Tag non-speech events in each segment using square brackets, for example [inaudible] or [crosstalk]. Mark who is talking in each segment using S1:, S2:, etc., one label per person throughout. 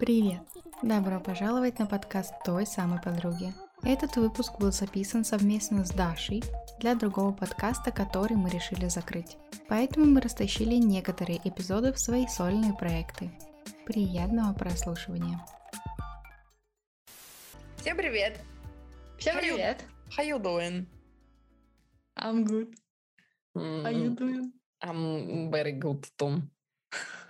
S1: Привет! Добро пожаловать на подкаст той самой подруги. Этот выпуск был записан совместно с Дашей для другого подкаста, который мы решили закрыть. Поэтому мы растащили некоторые эпизоды в свои сольные проекты. Приятного прослушивания!
S2: Всем привет!
S1: Всем
S2: How you-
S1: привет!
S2: How you doing?
S1: I'm good. How you doing?
S2: I'm very good too. [laughs]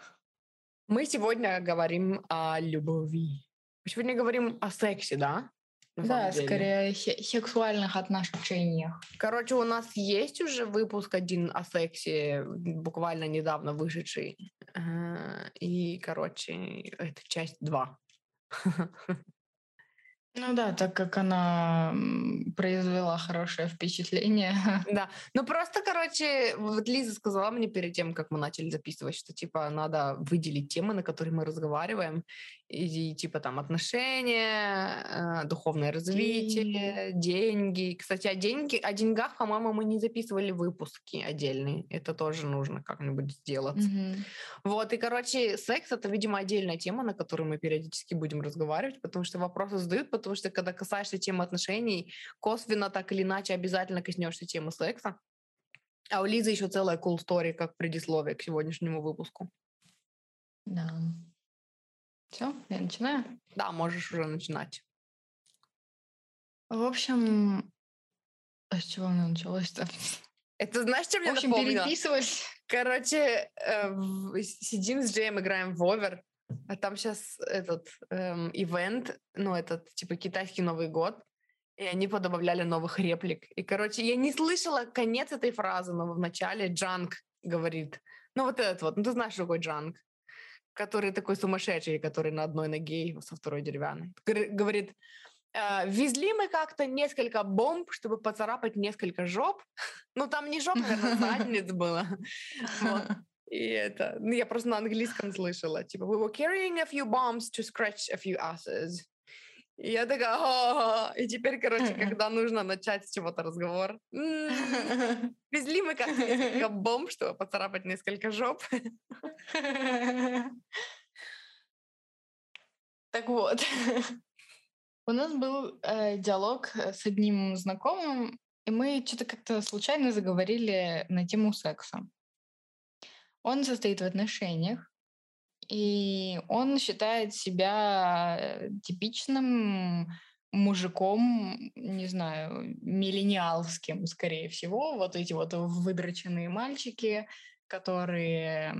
S2: Мы сегодня говорим о любви. Мы сегодня говорим о сексе, да? На
S1: Да, скорее сексуальных отношениях.
S2: Короче, у нас есть уже выпуск один о сексе, буквально недавно вышедший. Э, И, короче, это часть 2. [laughs]
S1: Ну да, так как она произвела хорошее впечатление. [laughs]
S2: Да, ну просто, короче, вот Лиза сказала мне перед тем, как мы начали записывать, что, типа, надо выделить темы, на которые мы разговариваем, и, типа, там, отношения, э, духовное развитие, деньги. Кстати, о, деньги, о деньгах, по-моему, мы не записывали выпуски отдельные. Это тоже нужно как-нибудь сделать.
S1: Мгм.
S2: Вот, и, короче, секс — это, видимо, отдельная тема, на которую мы периодически будем разговаривать, потому что вопросы задают, потому что, когда касаешься темы отношений, косвенно так или иначе обязательно коснешься темы секса. А у Лизы еще целая cool story, как предисловие к сегодняшнему выпуску.
S1: Да. Все, я начинаю.
S2: Да, можешь уже начинать.
S1: В общем, а с чего оно началось-то?
S2: Это знаешь, чем
S1: В
S2: мне
S1: общем,
S2: напомнило?
S1: переписывались.
S2: Короче, э, в- сидим с Джеем, играем в Овер, а там сейчас этот эм, ивент, ну, этот, типа, китайский Новый год, и они подобавляли новых реплик. И, короче, я не слышала конец этой фразы, но в начале Джанг говорит, ну, вот этот вот, ну, ты знаешь, что такой Джанг, который такой сумасшедший, который на одной ноге со второй деревянной. Говорит, «Э, везли мы как-то несколько бомб, чтобы поцарапать несколько жоп. [laughs] Ну, там не жоп, наверное, задниц [laughs] было. Вот. И это, ну, я просто на английском слышала, типа, we were carrying a few bombs to scratch a few asses. И я такая, «Ха-ха-ха». и теперь, короче, когда нужно начать с чего-то разговор, «М, [laughs] везли мы как несколько бомб, чтобы поцарапать несколько жоп. [laughs]
S1: Так вот, [laughs] у нас был э, диалог э, с одним знакомым, и мы что-то как-то случайно заговорили на тему секса. Он состоит в отношениях, и он считает себя э, типичным мужиком, не знаю, миллениалским, скорее всего. Вот эти вот выдроченные мальчики, которые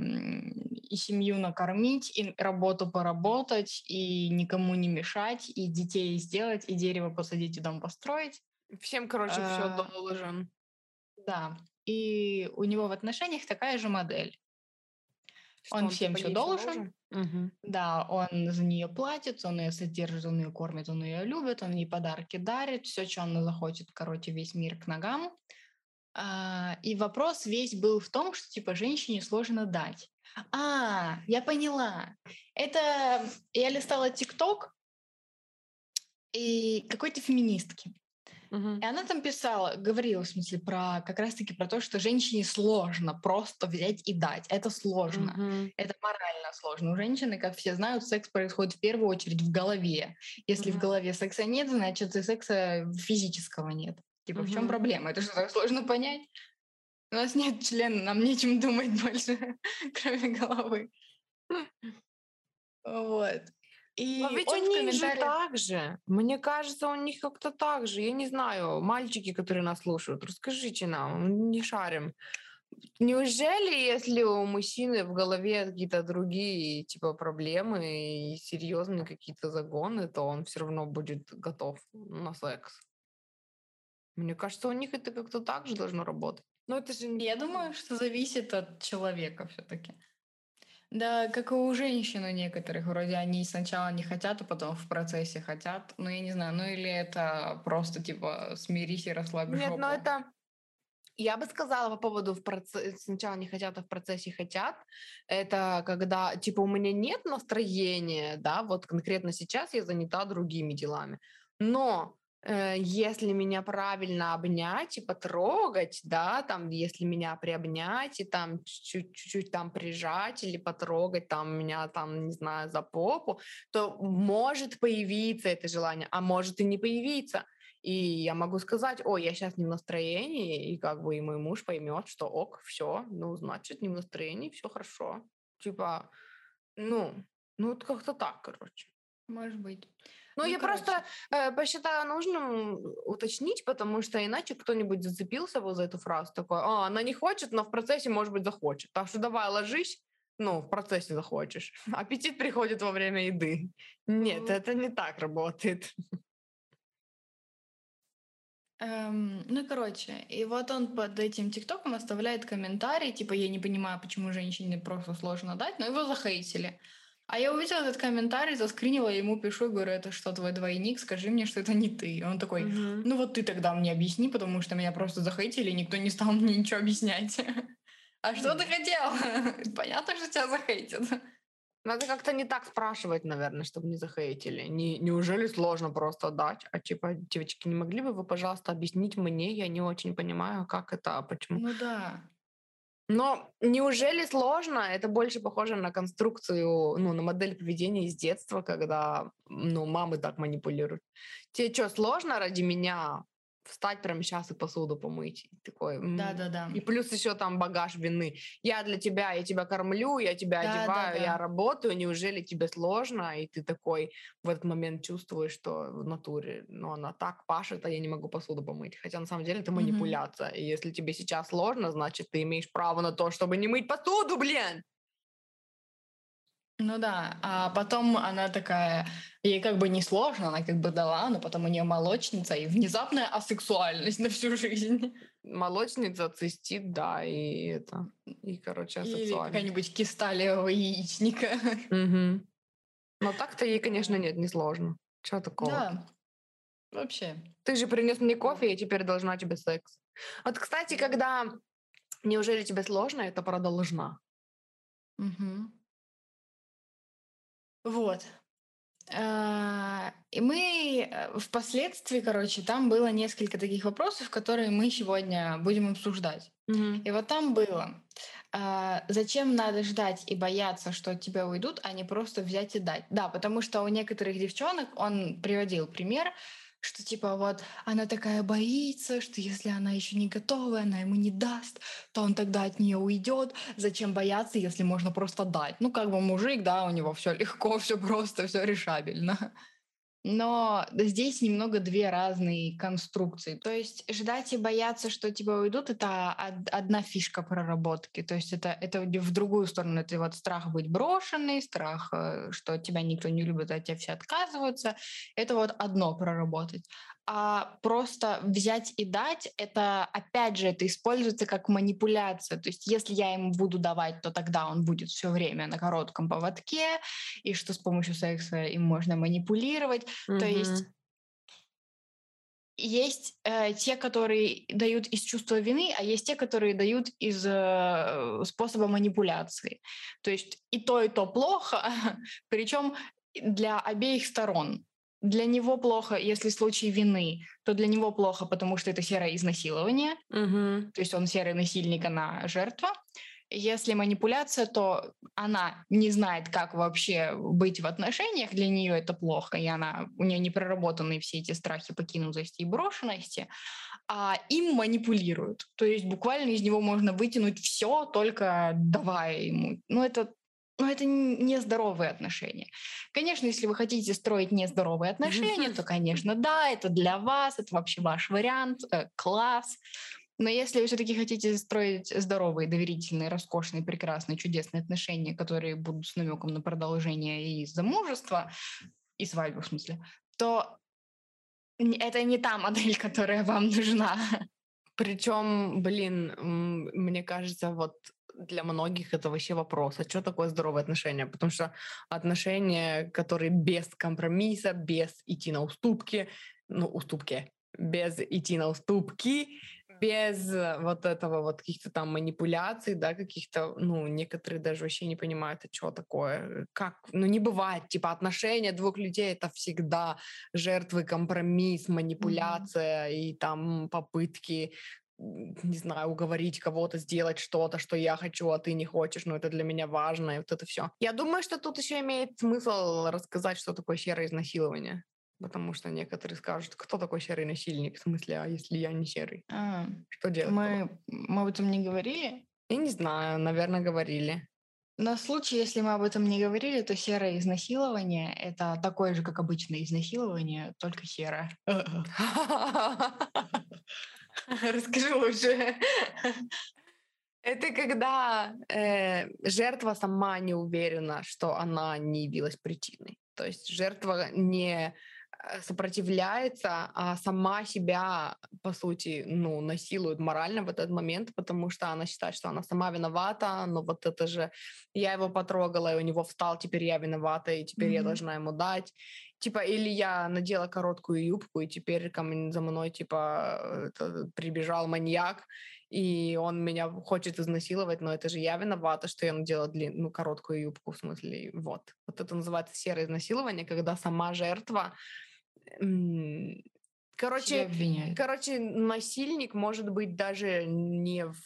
S1: и семью накормить, и работу поработать, и никому не мешать, и детей сделать, и дерево посадить, и дом построить.
S2: Всем, короче, все
S1: А.
S2: должен.
S1: Да. И у него в отношениях такая же модель.
S2: Что
S1: Он всем
S2: типа,
S1: всё
S2: ей
S1: должен?
S2: Мгм.
S1: Да, он за нее платит, он ее содержит, он ее кормит, он ее любит, он ей подарки дарит, все, что она захочет, короче, весь мир к ногам. А, и вопрос весь был в том, что типа женщине сложно дать. А, я поняла. Это я листала ТикТок и какой-то феминистки. И она там писала, говорила, в смысле, про как раз-таки про то, что женщине сложно просто взять и дать. Это сложно.
S2: Мгм.
S1: Это морально сложно. У женщины, как все знают, секс происходит в первую очередь в голове. Если в
S2: Мгм.
S1: голове секса нет, значит и секса физического нет. Типа, в чем проблема? Это что, так сложно понять? У нас нет члена, нам нечем думать больше, [laughs] кроме головы. Вот. И
S2: Но ведь
S1: он
S2: у них же так же. Мне кажется, у них как-то так же. Я не знаю, мальчики, которые нас слушают, расскажите нам, не шарим. Неужели, если у мужчины в голове какие-то другие типа проблемы и серьезные какие-то загоны, то он все равно будет готов на секс? Мне кажется, у них это как-то так же должно работать. Но это же
S1: Я думаю, что зависит от человека все-таки. Да, как и у женщин у некоторых, вроде они сначала не хотят, а потом в процессе хотят. Ну, я не знаю, ну или это просто типа смирись и расслабь
S2: Нет,
S1: жопу.
S2: но это... Я бы сказала по поводу в проце- сначала не хотят, а в процессе хотят. Это когда, типа, у меня нет настроения, да, вот конкретно сейчас я занята другими делами. Но если меня правильно обнять и потрогать, да, там, если меня приобнять и там чуть-чуть там прижать или потрогать там меня там, не знаю, за попу, то может появиться это желание, а может и не появиться. И я могу сказать, ой, я сейчас не в настроении, и как бы и мой муж поймет, что ок, все, ну, значит, не в настроении, все хорошо. Типа, ну, ну, вот как-то так, короче.
S1: Может быть.
S2: Ну, ну я короче. просто э, посчитаю нужным уточнить, потому что иначе кто-нибудь зацепился вот за эту фразу, такой, а, она не хочет, но в процессе, может быть, захочет. Так что давай ложись, ну, в процессе захочешь. [laughs] Аппетит приходит во время еды. Нет, mm. это не так работает.
S1: Эм, ну, короче, и вот он под этим тиктоком оставляет комментарий, типа, я не понимаю, почему женщине просто сложно дать, но его захейтили. А я увидела этот комментарий, заскринила, ему пишу, говорю, это что, твой двойник, скажи мне, что это не ты. И он такой, угу. ну вот ты тогда мне объясни, потому что меня просто захейтили, и никто не стал мне ничего объяснять. [laughs] А что ты хотел? [laughs] Понятно, что тебя захейтят.
S2: Надо как-то не так спрашивать, наверное, чтобы не захейтили. Не, неужели сложно просто дать? А типа, девочки, не могли бы вы, пожалуйста, объяснить мне? Я не очень понимаю, как это, а почему.
S1: Ну да.
S2: Но неужели сложно? Это больше похоже на конструкцию, ну, на модель поведения из детства, когда, ну, мамы так манипулируют. Тебе что, сложно ради меня встать прямо сейчас и посуду помыть. И такой,
S1: да, да, да.
S2: И плюс еще там багаж вины. Я для тебя, я тебя кормлю, я тебя да, одеваю, да, да. я работаю. Неужели тебе сложно? И ты такой в этот момент чувствуешь, что в натуре, ну, она так пашет, а я не могу посуду помыть. Хотя на самом деле это манипуляция. Mm-hmm. И если тебе сейчас сложно, значит, ты имеешь право на то, чтобы не мыть посуду, блин!
S1: Ну да, а потом она такая, ей как бы не сложно, она как бы дала, но потом у нее молочница и внезапная асексуальность на всю жизнь.
S2: Молочница, цистит, да, и это, и, короче, асексуальность. Или
S1: какая-нибудь киста левого яичника. [laughs]
S2: Угу. Но так-то ей, конечно, нет, не сложно. Чего такого?
S1: Да, вообще.
S2: Ты же принес мне кофе, я теперь должна тебе секс. Вот, кстати, когда неужели тебе сложно, это про должна.
S1: Угу. Вот. А, и мы э, впоследствии, короче, там было несколько таких вопросов, которые мы сегодня будем обсуждать.
S2: Мгм.
S1: И вот там было, а, зачем надо ждать и бояться, что от тебя уйдут, а не просто взять и дать. Да, потому что у некоторых девчонок, он приводил пример, что типа вот она такая боится, что если она еще не готова, она ему не даст, то он тогда от нее уйдет. Зачем бояться, если можно просто дать? Ну, как бы мужик, да, у него все легко, все просто, все решабельно. Но здесь немного две разные конструкции. То есть ждать и бояться, что тебя уйдут, это одна фишка проработки. То есть это, это в другую сторону. Это вот страх быть брошенный, страх, э, что тебя никто не любит, а тебя все отказываются. Это вот одно проработать а просто взять и дать, это, опять же, это используется как манипуляция. То есть если я ему буду давать, то тогда он будет все время на коротком поводке, и что с помощью секса им можно манипулировать. Mm-hmm. То есть есть э, те, которые дают из чувства вины, а есть те, которые дают из э, способа манипуляции. То есть и то, и то плохо, [laughs] причем для обеих сторон для него плохо, если случай вины, то для него плохо, потому что это серое изнасилование,
S2: угу.
S1: то есть он серый насильник, она жертва. Если манипуляция, то она не знает, как вообще быть в отношениях, для нее это плохо, и она, у нее не проработаны все эти страхи покинутости и брошенности, а им манипулируют. То есть буквально из него можно вытянуть все, только давая ему. Ну, это но это нездоровые отношения. Конечно, если вы хотите строить нездоровые отношения, то, конечно, да, это для вас, это вообще ваш вариант, э, класс. Но если вы все-таки хотите строить здоровые, доверительные, роскошные, прекрасные, чудесные отношения, которые будут с намеком на продолжение и замужество, и свадьбу в смысле, то это не та модель, [laughs] которая вам нужна.
S2: Причем, блин, мне кажется, вот для многих это вообще вопрос, а что такое здоровые отношения? Потому что отношения, которые без компромисса, без идти на уступки, ну, уступки, без идти на уступки, без э, вот этого вот каких-то там манипуляций, да, каких-то, ну, некоторые даже вообще не понимают, а что такое, как, ну, не бывает, типа, отношения двух людей — это всегда жертвы, компромисс, манипуляция mm-hmm. и там попытки не знаю, уговорить кого-то сделать что-то, что я хочу, а ты не хочешь, но это для меня важно, и вот это все. Я думаю, что тут еще имеет смысл рассказать, что такое серое изнасилование. Потому что некоторые скажут, кто такой серый насильник? В смысле, а если я не серый? А, что делать?
S1: Мы, мы об этом не говорили?
S2: Я не знаю, наверное, говорили.
S1: На случай, если мы об этом не говорили, то серое изнасилование — это такое же, как обычное изнасилование, только серое. [laughs]
S2: Расскажи лучше. [laughs] Это когда э, жертва сама не уверена, что она не явилась причиной. То есть жертва не сопротивляется, а сама себя, по сути, ну, насилует морально в этот момент, потому что она считает, что она сама виновата, но вот это же я его потрогала, и у него встал, теперь я виновата, и теперь mm-hmm. я должна ему дать. Типа, или я надела короткую юбку, и теперь ко мне, за мной, типа, это, прибежал маньяк, и он меня хочет изнасиловать, но это же я виновата, что я надела длин, ну, короткую юбку, в смысле, вот. Вот это называется серое изнасилование, когда сама жертва Короче, короче, насильник может быть даже не в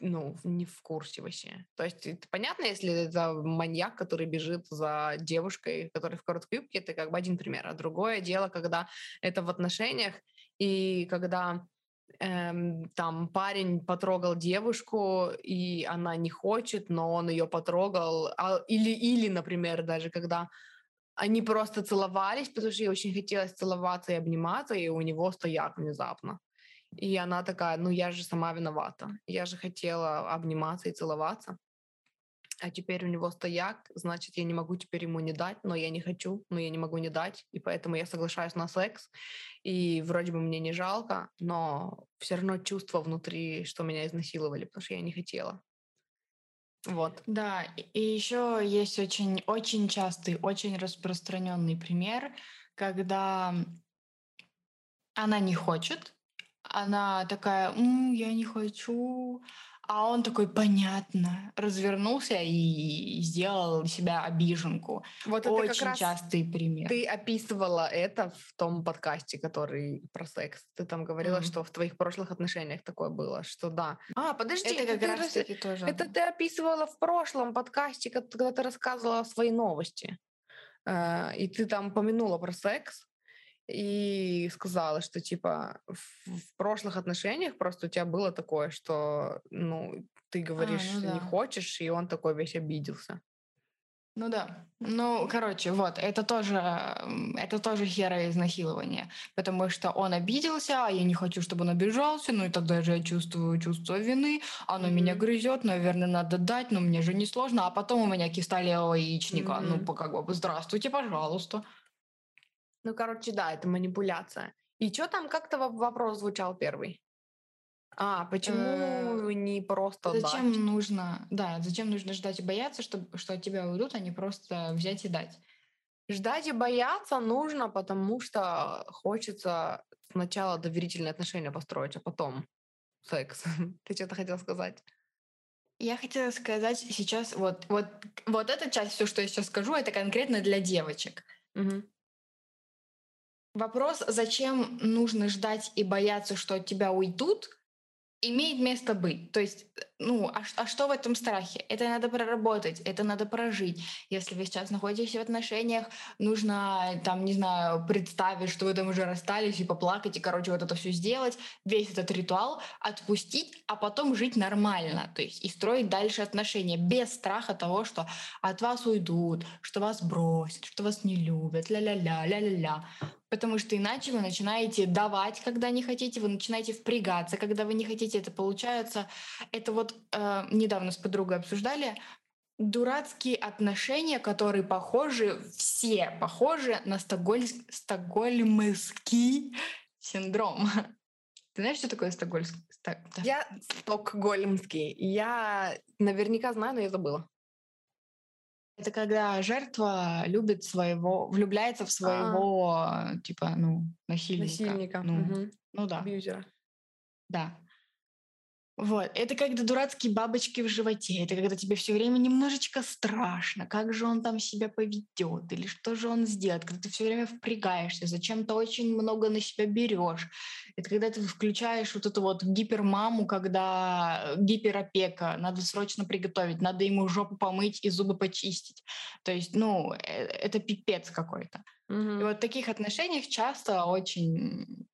S2: ну, не в курсе вообще. То есть это понятно, если это маньяк, который бежит за девушкой, которая в короткой юбке, это как бы один пример. А другое дело, когда это в отношениях, и когда эм, там парень потрогал девушку, и она не хочет, но он ее потрогал. А, или, или, например, даже когда они просто целовались, потому что ей очень хотелось целоваться и обниматься, и у него стояк внезапно. И она такая, ну я же сама виновата. Я же хотела обниматься и целоваться. А теперь у него стояк, значит, я не могу теперь ему не дать, но я не хочу, но я не могу не дать, и поэтому я соглашаюсь на секс. И вроде бы мне не жалко, но все равно чувство внутри, что меня изнасиловали, потому что я не хотела. Вот.
S1: Да, и еще есть очень, очень частый, очень распространенный пример, когда она не хочет, она такая, М, я не хочу, а он такой, понятно, развернулся и сделал себя обиженку. Вот это Очень как раз частый пример.
S2: Ты описывала это в том подкасте, который про секс. Ты там говорила, mm-hmm. что в твоих прошлых отношениях такое было, что да. А, подожди, это, это как раз таки тоже. Это ты описывала в прошлом подкасте, когда ты рассказывала свои новости. Uh, и ты там помянула про секс и сказала, что типа в, в прошлых отношениях просто у тебя было такое, что ну ты говоришь, а, ну да. не хочешь, и он такой весь обиделся.
S1: Ну да. Ну, короче, вот, это тоже, это тоже хера изнасилование, потому что он обиделся, а я не хочу, чтобы он обижался, ну и тогда же я чувствую чувство вины, оно mm-hmm. меня грызет, наверное, надо дать, но мне же не сложно, а потом у меня киста левого яичника, mm-hmm. ну, как бы, здравствуйте, пожалуйста.
S2: Ну, короче, да, это манипуляция. И что там как-то вопрос звучал первый? А, почему э, не просто
S1: Зачем дать? нужно, да, зачем нужно ждать и бояться, что, что от тебя уйдут, а не просто взять и дать?
S2: Ждать и бояться нужно, потому что хочется сначала доверительные отношения построить, а потом секс. [laughs] Ты что-то хотел сказать?
S1: Я хотела сказать сейчас, вот, вот, вот эта часть, все, что я сейчас скажу, это конкретно для девочек. Угу. Вопрос, зачем нужно ждать и бояться, что от тебя уйдут, имеет место быть. То есть, ну, а, а что в этом страхе? Это надо проработать, это надо прожить. Если вы сейчас находитесь в отношениях, нужно, там, не знаю, представить, что вы там уже расстались, и поплакать, и, короче, вот это все сделать, весь этот ритуал отпустить, а потом жить нормально, то есть и строить дальше отношения без страха того, что от вас уйдут, что вас бросят, что вас не любят, ля-ля-ля, ля-ля-ля. Потому что иначе вы начинаете давать, когда не хотите, вы начинаете впрягаться, когда вы не хотите. Это получается, это вот э, недавно с подругой обсуждали, дурацкие отношения, которые похожи, все похожи на стокгольм, стокгольмский синдром. [laughs] Ты знаешь, что такое стокгольмский? Сток...
S2: Я стокгольмский. Я наверняка знаю, но я забыла.
S1: Это когда жертва любит своего, влюбляется в своего, типа, ну, насильника. Насильника. Ну, угу. ну да.
S2: Абьюзера.
S1: Да. Вот. Это когда дурацкие бабочки в животе. Это когда тебе все время немножечко страшно, как же он там себя поведет, или что же он сделает, когда ты все время впрягаешься, зачем-то очень много на себя берешь. Это когда ты включаешь вот эту вот гипермаму, когда гиперопека, надо срочно приготовить, надо ему жопу помыть и зубы почистить. То есть, ну, э, это пипец какой-то.
S2: Мгм.
S1: И вот в таких отношениях часто очень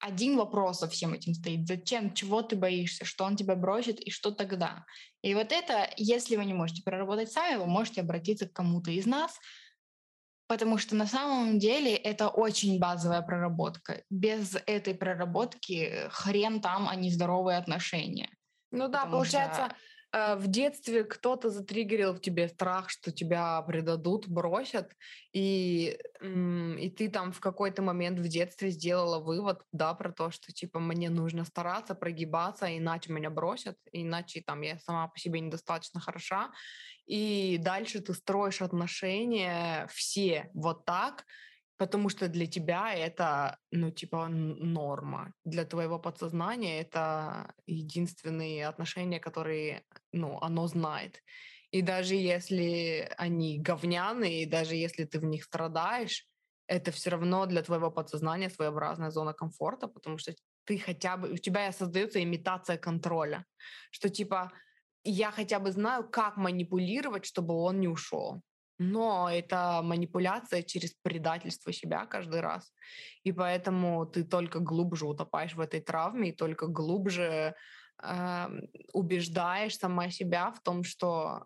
S1: один вопрос за всем этим стоит. Зачем, чего ты боишься, что он тебя бросит и что тогда? И вот это, если вы не можете проработать сами, вы можете обратиться к кому-то из нас, потому что на самом деле это очень базовая проработка. Без этой проработки хрен там, а не здоровые отношения.
S2: Ну да,
S1: Потому
S2: получается,
S1: что
S2: в детстве кто-то затриггерил в тебе страх, что тебя предадут, бросят, и, и ты там в какой-то момент в детстве сделала вывод, да, про то, что типа мне нужно стараться, прогибаться, иначе меня бросят, иначе там я сама по себе недостаточно хороша. И дальше ты строишь отношения все вот так, Потому что для тебя это, ну, типа, норма. Для твоего подсознания это единственные отношения, которые, ну, оно знает. И даже если они говняные, и даже если ты в них страдаешь, это все равно для твоего подсознания своеобразная зона комфорта, потому что ты хотя бы, у тебя создается имитация контроля, что типа я хотя бы знаю, как манипулировать, чтобы он не ушел. Но это манипуляция через предательство себя каждый раз. И поэтому ты только глубже утопаешь в этой травме и только глубже ам, убеждаешь сама себя в том, что,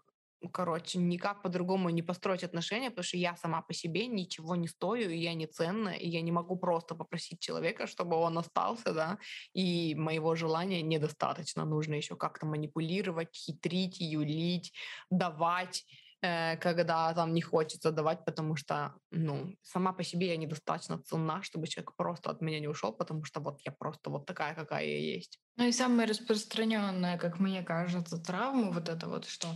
S2: короче, никак по-другому не построить отношения, потому что я сама по себе ничего не стою, и я не ценна, и я не могу просто попросить человека, чтобы он остался, да, и моего желания недостаточно. Нужно еще как-то манипулировать, хитрить, юлить, давать э, когда там не хочется давать, потому что, ну, сама по себе я недостаточно ценна, чтобы человек просто от меня не ушел, потому что вот я просто вот такая, какая я есть.
S1: Ну и самая распространенная, как мне кажется, травма вот это вот, что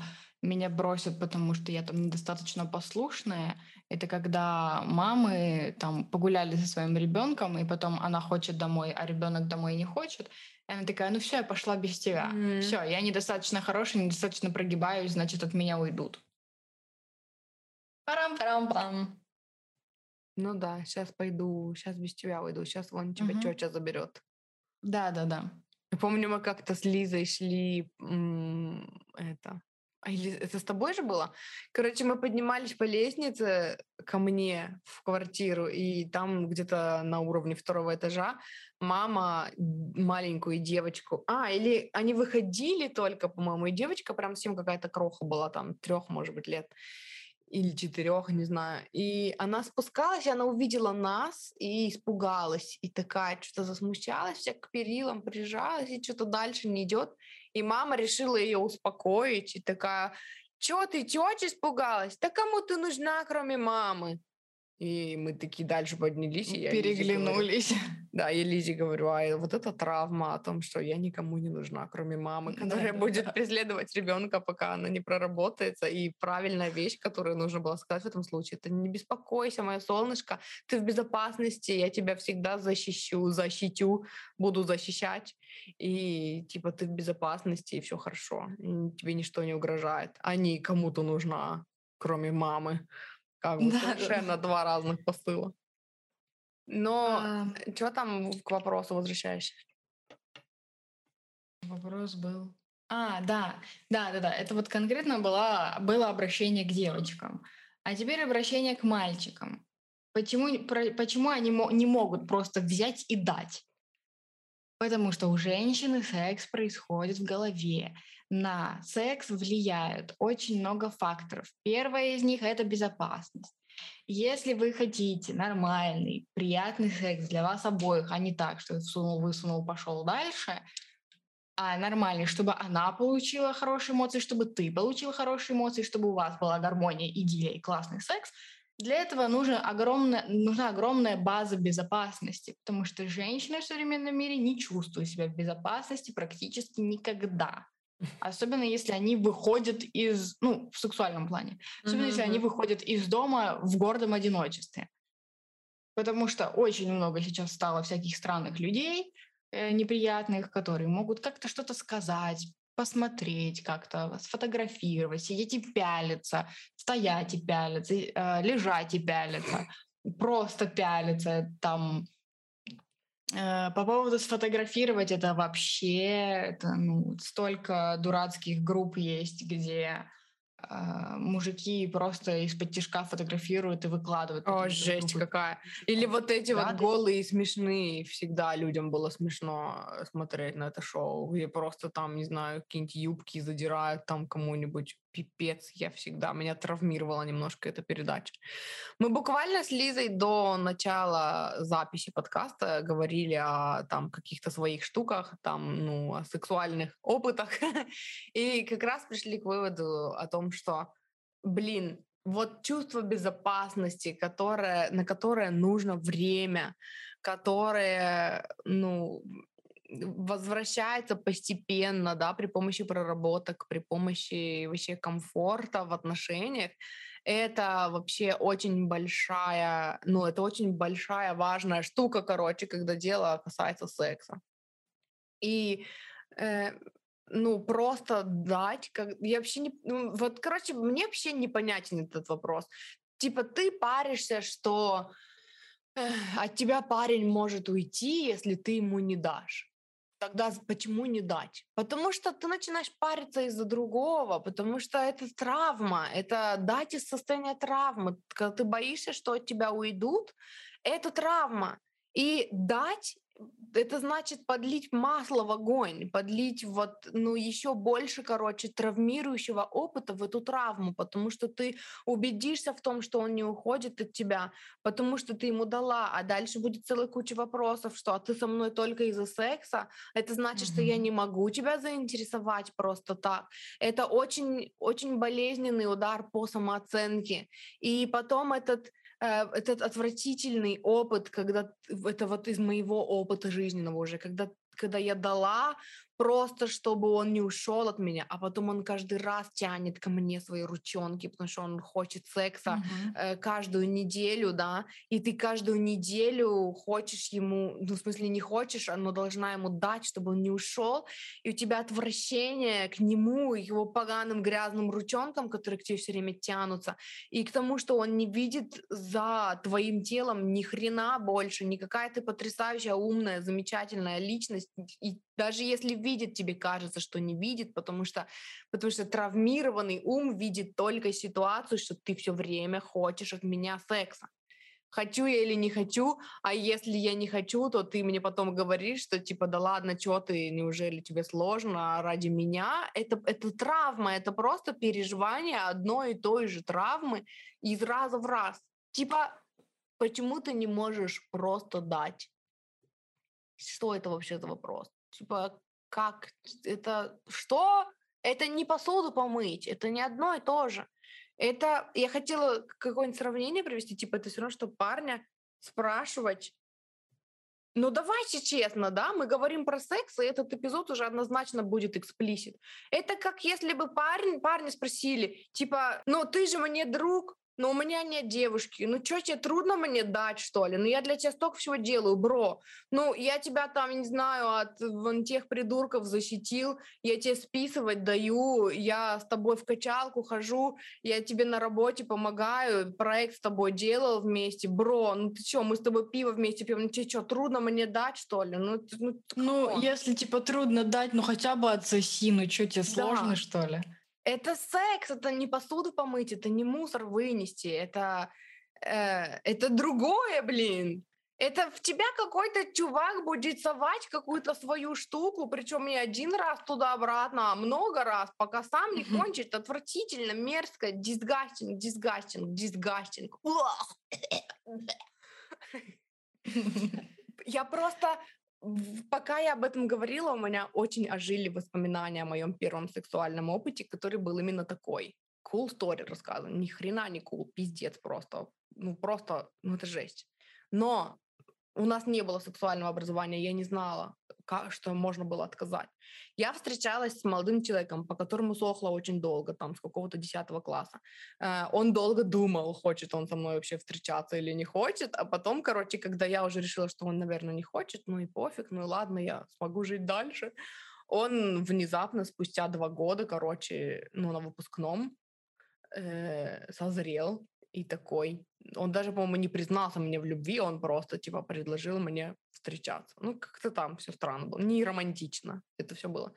S1: меня бросят, потому что я там недостаточно послушная, это когда мамы там погуляли со своим ребенком, и потом она хочет домой, а ребенок домой не хочет. И она такая, ну все, я пошла без тебя.
S2: Мгм.
S1: Все, я недостаточно хорошая, недостаточно прогибаюсь, значит, от меня уйдут. Парам-парам-пам.
S2: Ну да, сейчас пойду, сейчас без тебя уйду, сейчас вон тебя
S1: Мгм.
S2: тетя заберет.
S1: Да-да-да.
S2: Помню, мы как-то с Лизой шли, м, это, а это с тобой же было? Короче, мы поднимались по лестнице ко мне в квартиру, и там где-то на уровне второго этажа мама маленькую девочку, а, или они выходили только, по-моему, и девочка прям совсем какая-то кроха была, там, трех, может быть, лет или четырех, не знаю. И она спускалась, и она увидела нас и испугалась. И такая что-то засмущалась, вся к перилам прижалась, и что-то дальше не идет. И мама решила ее успокоить. И такая, что ты, тетя испугалась? Да кому ты нужна, кроме мамы? И мы такие дальше поднялись, и я Лизе говорю-
S1: Переглянулись. [laughs]
S2: да, я Лизе говорю, а вот эта травма о том, что я никому не нужна, кроме мамы, которая
S1: Да-да-да.
S2: будет преследовать ребенка, пока она не проработается. И правильная вещь, которую нужно было сказать в этом случае, это не беспокойся, мое солнышко, ты в безопасности, я тебя всегда защищу, защитю, буду защищать. И типа ты в безопасности, и все хорошо, тебе ничто не угрожает. А не кому-то нужна, кроме мамы. Как бы
S1: Да-да-да.
S2: совершенно два разных посыла. Но
S1: А,
S2: что там к вопросу возвращаешься?
S1: Вопрос был. А, да, да, да, да. Это вот конкретно была, было обращение к девочкам. А теперь обращение к мальчикам. Почему, про- почему они мо- не могут просто взять и дать? Потому что у женщины секс происходит в голове. На секс влияют очень много факторов. Первое из них это безопасность. Если вы хотите нормальный, приятный секс для вас обоих, а не так, что всунул, высунул, пошел дальше, а нормальный, чтобы она получила хорошие эмоции, чтобы ты получил хорошие эмоции, чтобы у вас была гармония, идиллия и классный секс, для этого нужна огромная, нужна огромная база безопасности, потому что женщины в современном мире не чувствуют себя в безопасности практически никогда. Особенно если они выходят из, ну, в сексуальном плане. Особенно если они выходят из дома в гордом одиночестве. Потому что очень много сейчас стало всяких странных людей, э, неприятных, которые могут как-то что-то сказать, посмотреть как-то, сфотографировать, сидеть и пялиться, стоять и пялиться, э, лежать и пялиться, просто пялиться, там по поводу сфотографировать это вообще это, ну, столько дурацких групп есть, где а, мужики просто из-под тяжка фотографируют и выкладывают.
S2: О, жесть какая. Или вот эти вот голые и смешные. Всегда людям было смешно э, смотреть на это шоу, где просто там, не знаю, какие-нибудь юбки задирают там кому-нибудь. Пипец, я всегда, меня травмировала немножко эта передача. Мы буквально с Лизой до начала записи подкаста говорили о там каких-то своих штуках, там, ну, о сексуальных опытах. [laughs] И как раз пришли к выводу о том, что, блин, вот чувство безопасности, которое, на которое нужно время, которое, ну, возвращается постепенно, да, при помощи проработок, при помощи вообще комфорта в отношениях, это вообще очень большая, ну, это очень большая важная штука, короче, когда дело касается секса. И э, ну, просто дать, как... я вообще не... Ну, вот, короче, мне вообще непонятен этот вопрос. Типа ты паришься, что от тебя парень может уйти, если ты ему не дашь. Тогда почему не дать? Потому что ты начинаешь париться из-за другого, потому что это травма, это дать из состояния травмы. Когда ты боишься, что от тебя уйдут, это травма. И дать это значит подлить масло в огонь, подлить вот, ну, еще больше, короче, травмирующего опыта в эту травму, потому что ты убедишься в том, что он не уходит от тебя, потому что ты ему дала, а дальше будет целая куча вопросов, что а ты со мной только из-за секса, это значит, mm-hmm. что я не могу тебя заинтересовать просто так. Это очень, очень болезненный удар по самооценке. И потом этот этот отвратительный опыт, когда это вот из моего опыта жизненного уже, когда когда я дала просто, чтобы он не ушел от меня, а потом он каждый раз тянет ко мне свои ручонки, потому что он хочет секса mm-hmm. э, каждую неделю, да, и ты каждую неделю хочешь ему, ну, в смысле не хочешь, но должна ему дать, чтобы он не ушел, и у тебя отвращение к нему, его поганым грязным ручонкам, которые к тебе все время тянутся, и к тому, что он не видит за твоим телом ни хрена больше, никакая ты потрясающая, умная, замечательная личность, и даже если видит, тебе кажется, что не видит, потому что, потому что травмированный ум видит только ситуацию, что ты все время хочешь от меня секса. Хочу я или не хочу, а если я не хочу, то ты мне потом говоришь, что типа, да ладно, что ты, неужели тебе сложно ради меня? Это, это травма, это просто переживание одной и той же травмы из раза в раз. Типа, почему ты не можешь просто дать? Что это вообще за вопрос? Типа, как это что? Это не посуду помыть, это не одно и то же. Это я хотела какое-нибудь сравнение привести, типа это все равно, что парня спрашивать. Ну давайте честно, да, мы говорим про секс, и этот эпизод уже однозначно будет эксплисит. Это как если бы парень, парни спросили, типа, ну ты же мне друг, но у меня нет девушки. Ну что, тебе трудно мне дать, что ли? Ну я для тебя столько всего делаю, бро. Ну я тебя там, не знаю, от вон тех придурков защитил, я тебе списывать даю, я с тобой в качалку хожу, я тебе на работе помогаю, проект с тобой делал вместе, бро, ну ты что, мы с тобой пиво вместе пьем, ну тебе что, трудно мне дать, что ли? Ну,
S1: ну, ну если типа трудно дать, ну хотя бы отсоси, ну что, тебе да. сложно, что ли?
S2: Это секс, это не посуду помыть, это не мусор вынести, это, э, это другое, блин. Это в тебя какой-то чувак будет совать какую-то свою штуку, причем не один раз туда-обратно, а много раз, пока сам не кончит. Отвратительно, мерзко, дисгастинг, дисгастинг, дисгастинг. [laughs] Я просто Пока я об этом говорила, у меня очень ожили воспоминания о моем первом сексуальном опыте, который был именно такой. Cool story рассказан. Ни хрена не cool, пиздец просто. Ну просто, ну это жесть. Но у нас не было сексуального образования, я не знала, как, что можно было отказать. Я встречалась с молодым человеком, по которому сохла очень долго, там, с какого-то 10 класса. Э, он долго думал, хочет он со мной вообще встречаться или не хочет, а потом, короче, когда я уже решила, что он, наверное, не хочет, ну и пофиг, ну и ладно, я смогу жить дальше, он внезапно, спустя два года, короче, ну, на выпускном, э, созрел и такой. Он даже, по-моему, не признался мне в любви, он просто, типа, предложил мне встречаться. Ну, как-то там все странно было. Не романтично это все было.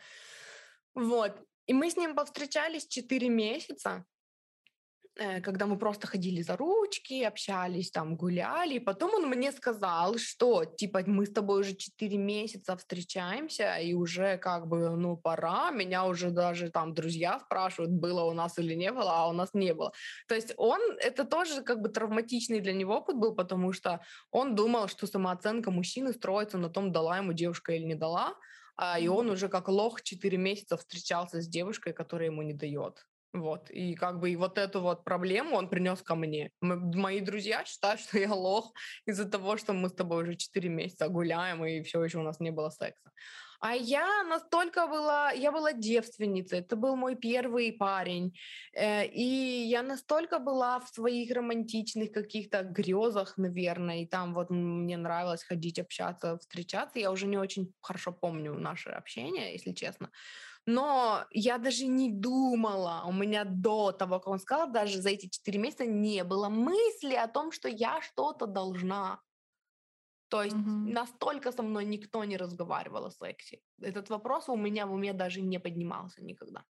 S2: Вот. И мы с ним повстречались 4 месяца. Э, когда мы просто ходили за ручки, общались, там, гуляли. И потом он мне сказал, что, типа, мы с тобой уже 4 месяца встречаемся, и уже как бы, ну, пора. Меня уже даже там друзья спрашивают, было у нас или не было, а у нас не было. То есть он, это тоже как бы травматичный для него опыт был, потому что он думал, что самооценка мужчины строится на том, дала ему девушка или не дала, а, и он уже как лох 4 месяца встречался с девушкой, которая ему не дает. Вот. И как бы и вот эту вот проблему он принес ко мне. Мои друзья считают, [laughs] что я лох из-за того, что мы с тобой уже 4 месяца гуляем, и все еще у нас не было секса. А я настолько была, я была девственницей, это был мой первый парень, э, и я настолько была в своих романтичных каких-то грезах, наверное, и там вот мне нравилось ходить, общаться, встречаться. Я уже не очень хорошо помню наше общение, если честно. Но я даже не думала, у меня до того, как он сказал, даже за эти четыре месяца не было мысли о том, что я что-то должна. То есть mm-hmm. настолько со мной никто не разговаривал о сексе. Этот вопрос у меня в уме даже не поднимался никогда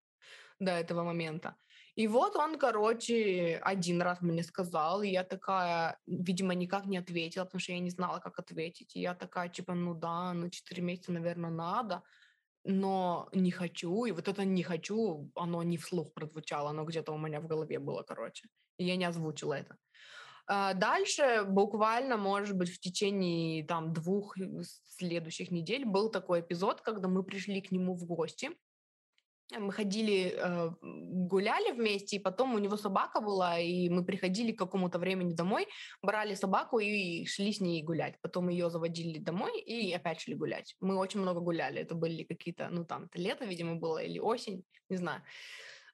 S2: до этого момента. И вот он, короче, один раз мне сказал, и я такая, видимо, никак не ответила, потому что я не знала, как ответить. И я такая, типа, ну да, на 4 месяца, наверное, надо но не хочу, и вот это не хочу, оно не вслух прозвучало, оно где-то у меня в голове было, короче, и я не озвучила это. А дальше, буквально, может быть, в течение там двух э, следующих недель был такой эпизод, когда мы пришли к нему в гости, мы ходили, э, гуляли вместе, и потом у него собака была, и мы приходили к какому-то времени домой, брали собаку и шли с ней гулять. Потом ее заводили домой и опять шли гулять. Мы очень много гуляли. Это были какие-то, ну там, лето, видимо, было, или осень, не знаю.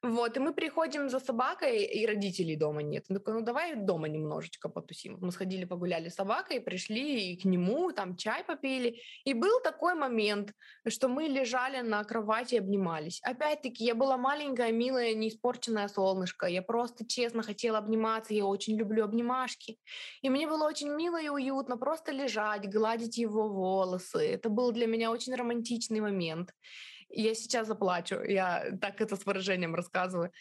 S2: Вот, и мы приходим за собакой, и родителей дома нет. Он ну давай дома немножечко потусим. Мы сходили, погуляли с собакой, пришли к нему, там чай попили. И был такой момент, что мы лежали на кровати и обнимались. Опять-таки, я была маленькая, милая, неиспорченная солнышко. Я просто честно хотела обниматься, я очень люблю обнимашки. И мне было очень мило и уютно просто лежать, гладить его волосы. Это был для меня очень романтичный момент. Я сейчас заплачу, я так это с выражением рассказываю.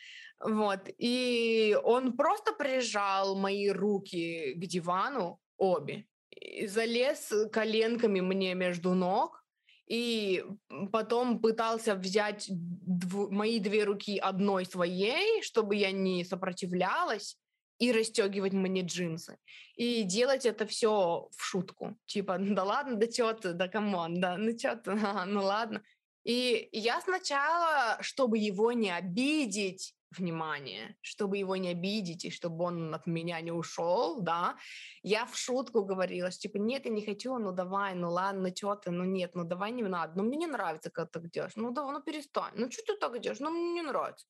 S2: Вот. И он просто прижал мои руки к дивану, обе, и залез коленками мне между ног, и потом пытался взять дв- мои две руки одной своей, чтобы я не сопротивлялась, и расстегивать мне джинсы. И делать это все в шутку. Типа, да ладно, да чё ты, да come on, да, ну чё ты, [laughs] ну ладно. И я сначала, чтобы его не обидеть, внимание, чтобы его не обидеть и чтобы он от меня не ушел, да, я в шутку говорила, что типа, нет, я не хочу, ну давай, ну ладно, ну что ты, ну нет, ну давай не надо, ну мне не нравится, как ты так делаешь, ну давай, ну перестань, ну что ты так делаешь, ну мне не нравится.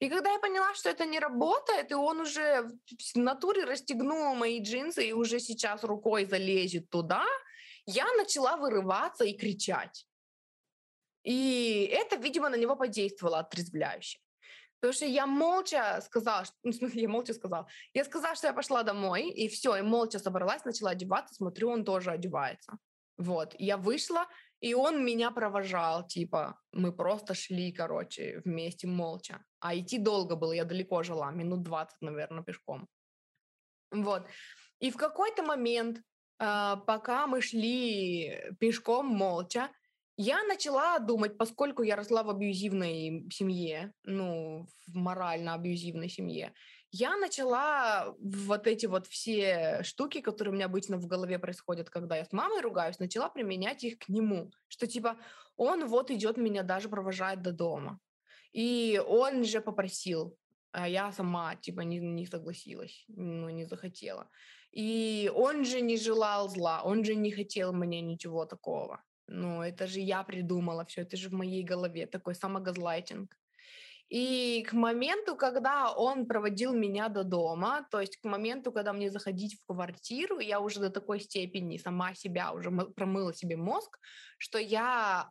S2: И когда я поняла, что это не работает, и он уже в натуре расстегнул мои джинсы и уже сейчас рукой залезет туда, я начала вырываться и кричать. И это, видимо, на него подействовало отрезвляюще. Потому что я молча сказала, что, ну, я молча сказала. Я сказала, что я пошла домой, и все, и молча собралась, начала одеваться, смотрю, он тоже одевается. Вот, я вышла, и он меня провожал, типа, мы просто шли, короче, вместе молча. А идти долго было, я далеко жила, минут 20, наверное, пешком. Вот. И в какой-то момент, а, пока мы шли пешком молча, я начала думать, поскольку я росла в абьюзивной семье, ну, в морально абьюзивной семье, я начала вот эти вот все штуки, которые у меня обычно в голове происходят, когда я с мамой ругаюсь, начала применять их к нему. Что типа он вот идет меня даже провожает до дома. И он же попросил, а я сама, типа, не, не согласилась, ну, не захотела. И он же не желал зла, он же не хотел мне ничего такого. Ну, это же я придумала все, это же в моей голове, такой самогазлайтинг. И к моменту, когда он проводил меня до дома, то есть к моменту, когда мне заходить в квартиру, я уже до такой степени сама себя уже промыла себе мозг, что я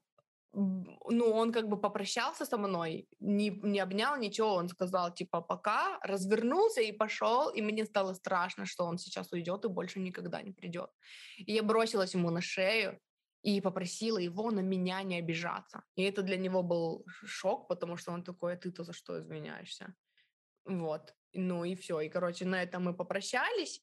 S2: ну, он как бы попрощался со мной, не, не обнял ничего, он сказал, типа, пока, развернулся и пошел, и мне стало страшно, что он сейчас уйдет и больше никогда не придет. И я бросилась ему на шею, и попросила его на меня не обижаться. И это для него был шок, потому что он такой, а ты-то за что извиняешься? Вот. Ну и все. И, короче, на этом мы попрощались.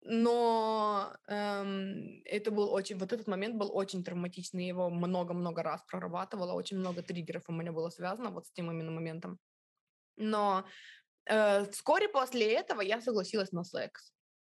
S2: Но эм, это был очень, вот этот момент был очень травматичный, его много-много раз прорабатывала, очень много триггеров у меня было связано вот с тем именно моментом. Но э, вскоре после этого я согласилась на секс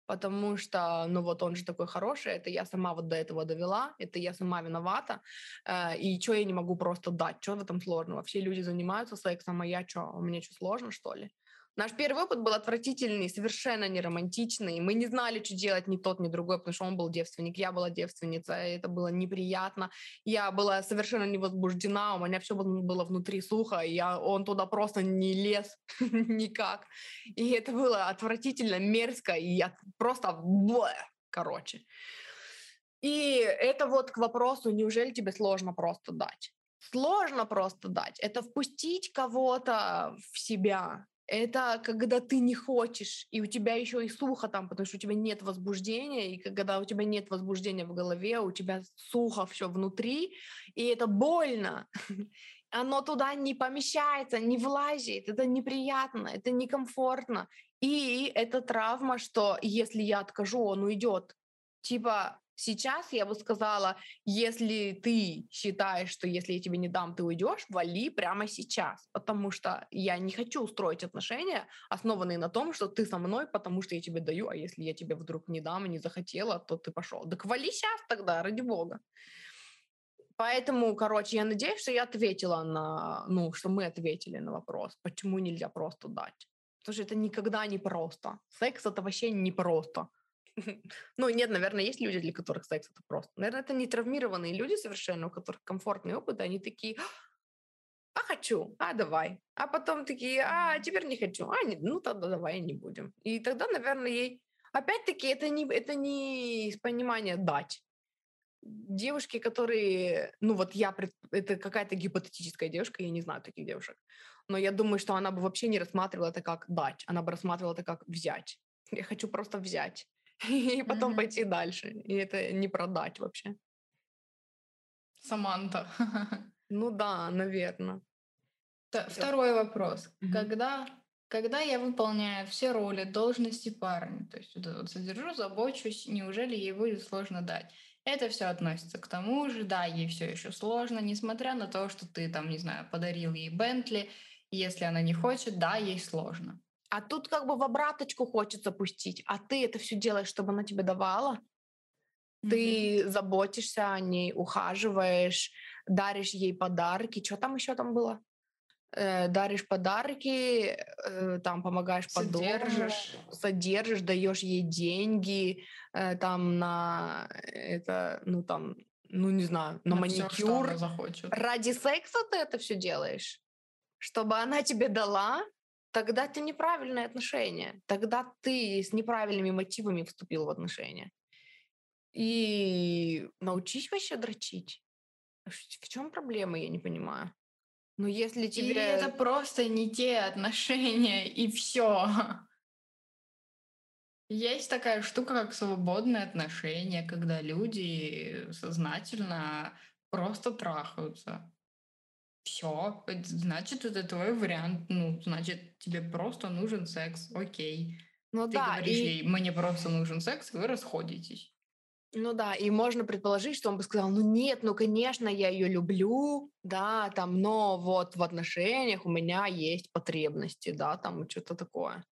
S2: потому что, ну вот он же такой хороший, это я сама вот до этого довела, это я сама виновата, э, и что я не могу просто дать, что в этом сложного? Все люди занимаются сексом, а я что, у меня что, сложно, что ли? Наш первый опыт был отвратительный, совершенно не романтичный. Мы не знали, что делать ни тот, ни другой, потому что он был девственник, я была девственница, и это было неприятно. Я была совершенно не возбуждена, у меня все было внутри сухо, и я, он туда просто не лез [laughs] никак. И это было отвратительно, мерзко, и я просто... Короче. И это вот к вопросу, неужели тебе сложно просто дать? Сложно просто дать. Это впустить кого-то в себя, это когда ты не хочешь, и у тебя еще и сухо там, потому что у тебя нет возбуждения, и когда у тебя нет возбуждения в голове, у тебя сухо все внутри, и это больно. [laughs] Оно туда не помещается, не влазит, это неприятно, это некомфортно. И это травма, что если я откажу, он уйдет. Типа, Сейчас я бы сказала, если ты считаешь, что если я тебе не дам, ты уйдешь, вали прямо сейчас, потому что я не хочу устроить отношения, основанные на том, что ты со мной, потому что я тебе даю, а если я тебе вдруг не дам и не захотела, то ты пошел. Так вали сейчас тогда, ради бога. Поэтому, короче, я надеюсь, что я ответила на, ну, что мы ответили на вопрос, почему нельзя просто дать. Потому что это никогда не просто. Секс это вообще не просто. [laughs] Ну, нет, наверное, есть люди, для которых секс это просто. Наверное, это не травмированные люди совершенно, у которых комфортный опыт, они такие, а хочу, а давай. А потом такие, а теперь не хочу, а не, ну тогда давай не будем. И тогда, наверное, ей... Опять-таки, это не, это не понимание дать. Девушки, которые, ну вот я, это какая-то гипотетическая девушка, я не знаю таких девушек, но я думаю, что она бы вообще не рассматривала это как дать, она бы рассматривала это как взять. Я хочу просто взять. И потом mm-hmm. пойти дальше. И это не продать вообще.
S1: Саманта. [laughs]
S2: Ну да, наверное.
S1: Второй вопрос. Mm-hmm. Когда, когда я выполняю все роли, должности парня, то есть вот, вот содержу, забочусь, неужели ей будет сложно дать? Это все относится к тому же, да, ей все еще сложно, несмотря на то, что ты там, не знаю, подарил ей Бентли, если она не хочет, да, ей сложно.
S2: А тут как бы в обраточку хочется пустить, а ты это все делаешь, чтобы она тебе давала. Mm-hmm. Ты заботишься о ней, ухаживаешь, даришь ей подарки. Что там еще там было? Э, даришь подарки, э, там помогаешь по дому, содержишь, даешь ей деньги, э, там на это, ну там, ну не знаю, на, на маникюр.
S1: Все,
S2: Ради секса ты это все делаешь, чтобы она тебе дала, тогда это неправильное отношение. Тогда ты с неправильными мотивами вступил в отношения. И научись вообще дрочить. В чем проблема, я не понимаю.
S1: Ну, если тебе... Или это просто не те отношения, и все. Есть такая штука, как свободные отношения, когда люди сознательно просто трахаются все, значит, это твой вариант. Ну, значит, тебе просто нужен секс. Окей. Ну Ты да. говоришь и... ей, мне просто нужен секс, вы расходитесь.
S2: Ну да, и можно предположить, что он бы сказал, ну нет, ну конечно, я ее люблю, да, там, но вот в отношениях у меня есть потребности, да, там что-то такое.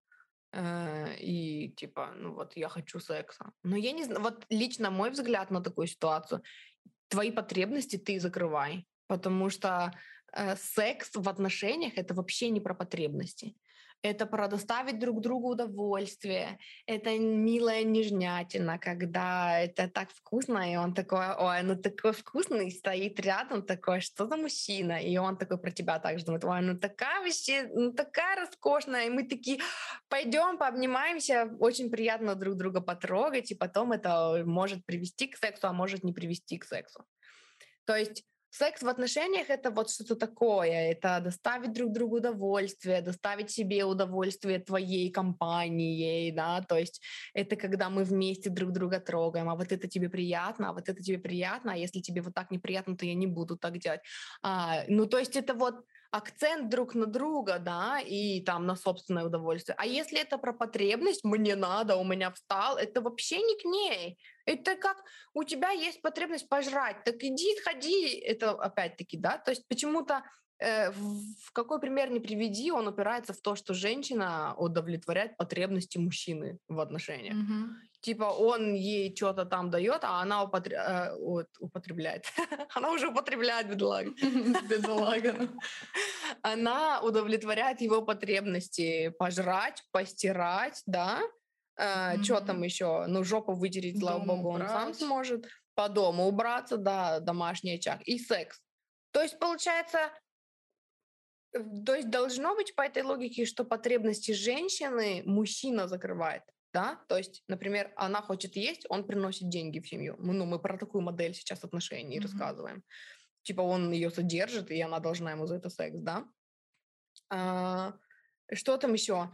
S2: Э, и типа, ну вот я хочу секса. Но я не знаю, вот лично мой взгляд на такую ситуацию, твои потребности ты закрывай, потому что э, секс в отношениях это вообще не про потребности. это про доставить друг другу удовольствие, это милая нежнятина, когда это так вкусно, и он такой, ой, ну такой вкусный, стоит рядом такой, что за мужчина? И он такой про тебя также думает, ой, ну такая вообще, ну такая роскошная, и мы такие, пойдем, пообнимаемся, очень приятно друг друга потрогать, и потом это может привести к сексу, а может не привести к сексу. То есть Секс в отношениях это вот что-то такое. Это доставить друг другу удовольствие, доставить себе удовольствие твоей компанией, да, то есть это когда мы вместе друг друга трогаем, а вот это тебе приятно, а вот это тебе приятно, а если тебе вот так неприятно, то я не буду так делать. А, ну, то есть это вот акцент друг на друга, да, и там на собственное удовольствие. А если это про потребность, мне надо, у меня встал, это вообще не к ней. Это как у тебя есть потребность пожрать, так иди, сходи. Это опять-таки, да, то есть почему-то э, в какой пример не приведи, он упирается в то, что женщина удовлетворяет потребности мужчины в отношениях. Mm-hmm. Типа он ей что-то там дает, а она употреб... э, вот, употребляет. [laughs] она уже употребляет, бедолага. [laughs] бедолага. [laughs] она удовлетворяет его потребности пожрать, постирать, да, mm-hmm. Что там еще? Ну, жопу вытереть, слава богу, он сам сможет. По дому убраться, да, домашний очаг. И секс. То есть, получается, э, то есть должно быть по этой логике, что потребности женщины мужчина закрывает. Да? То есть, например, она хочет есть, он приносит деньги в семью. Ну, мы про такую модель сейчас отношений mm-hmm. рассказываем. Типа он ее содержит, и она должна ему за это секс, да? А, что там еще?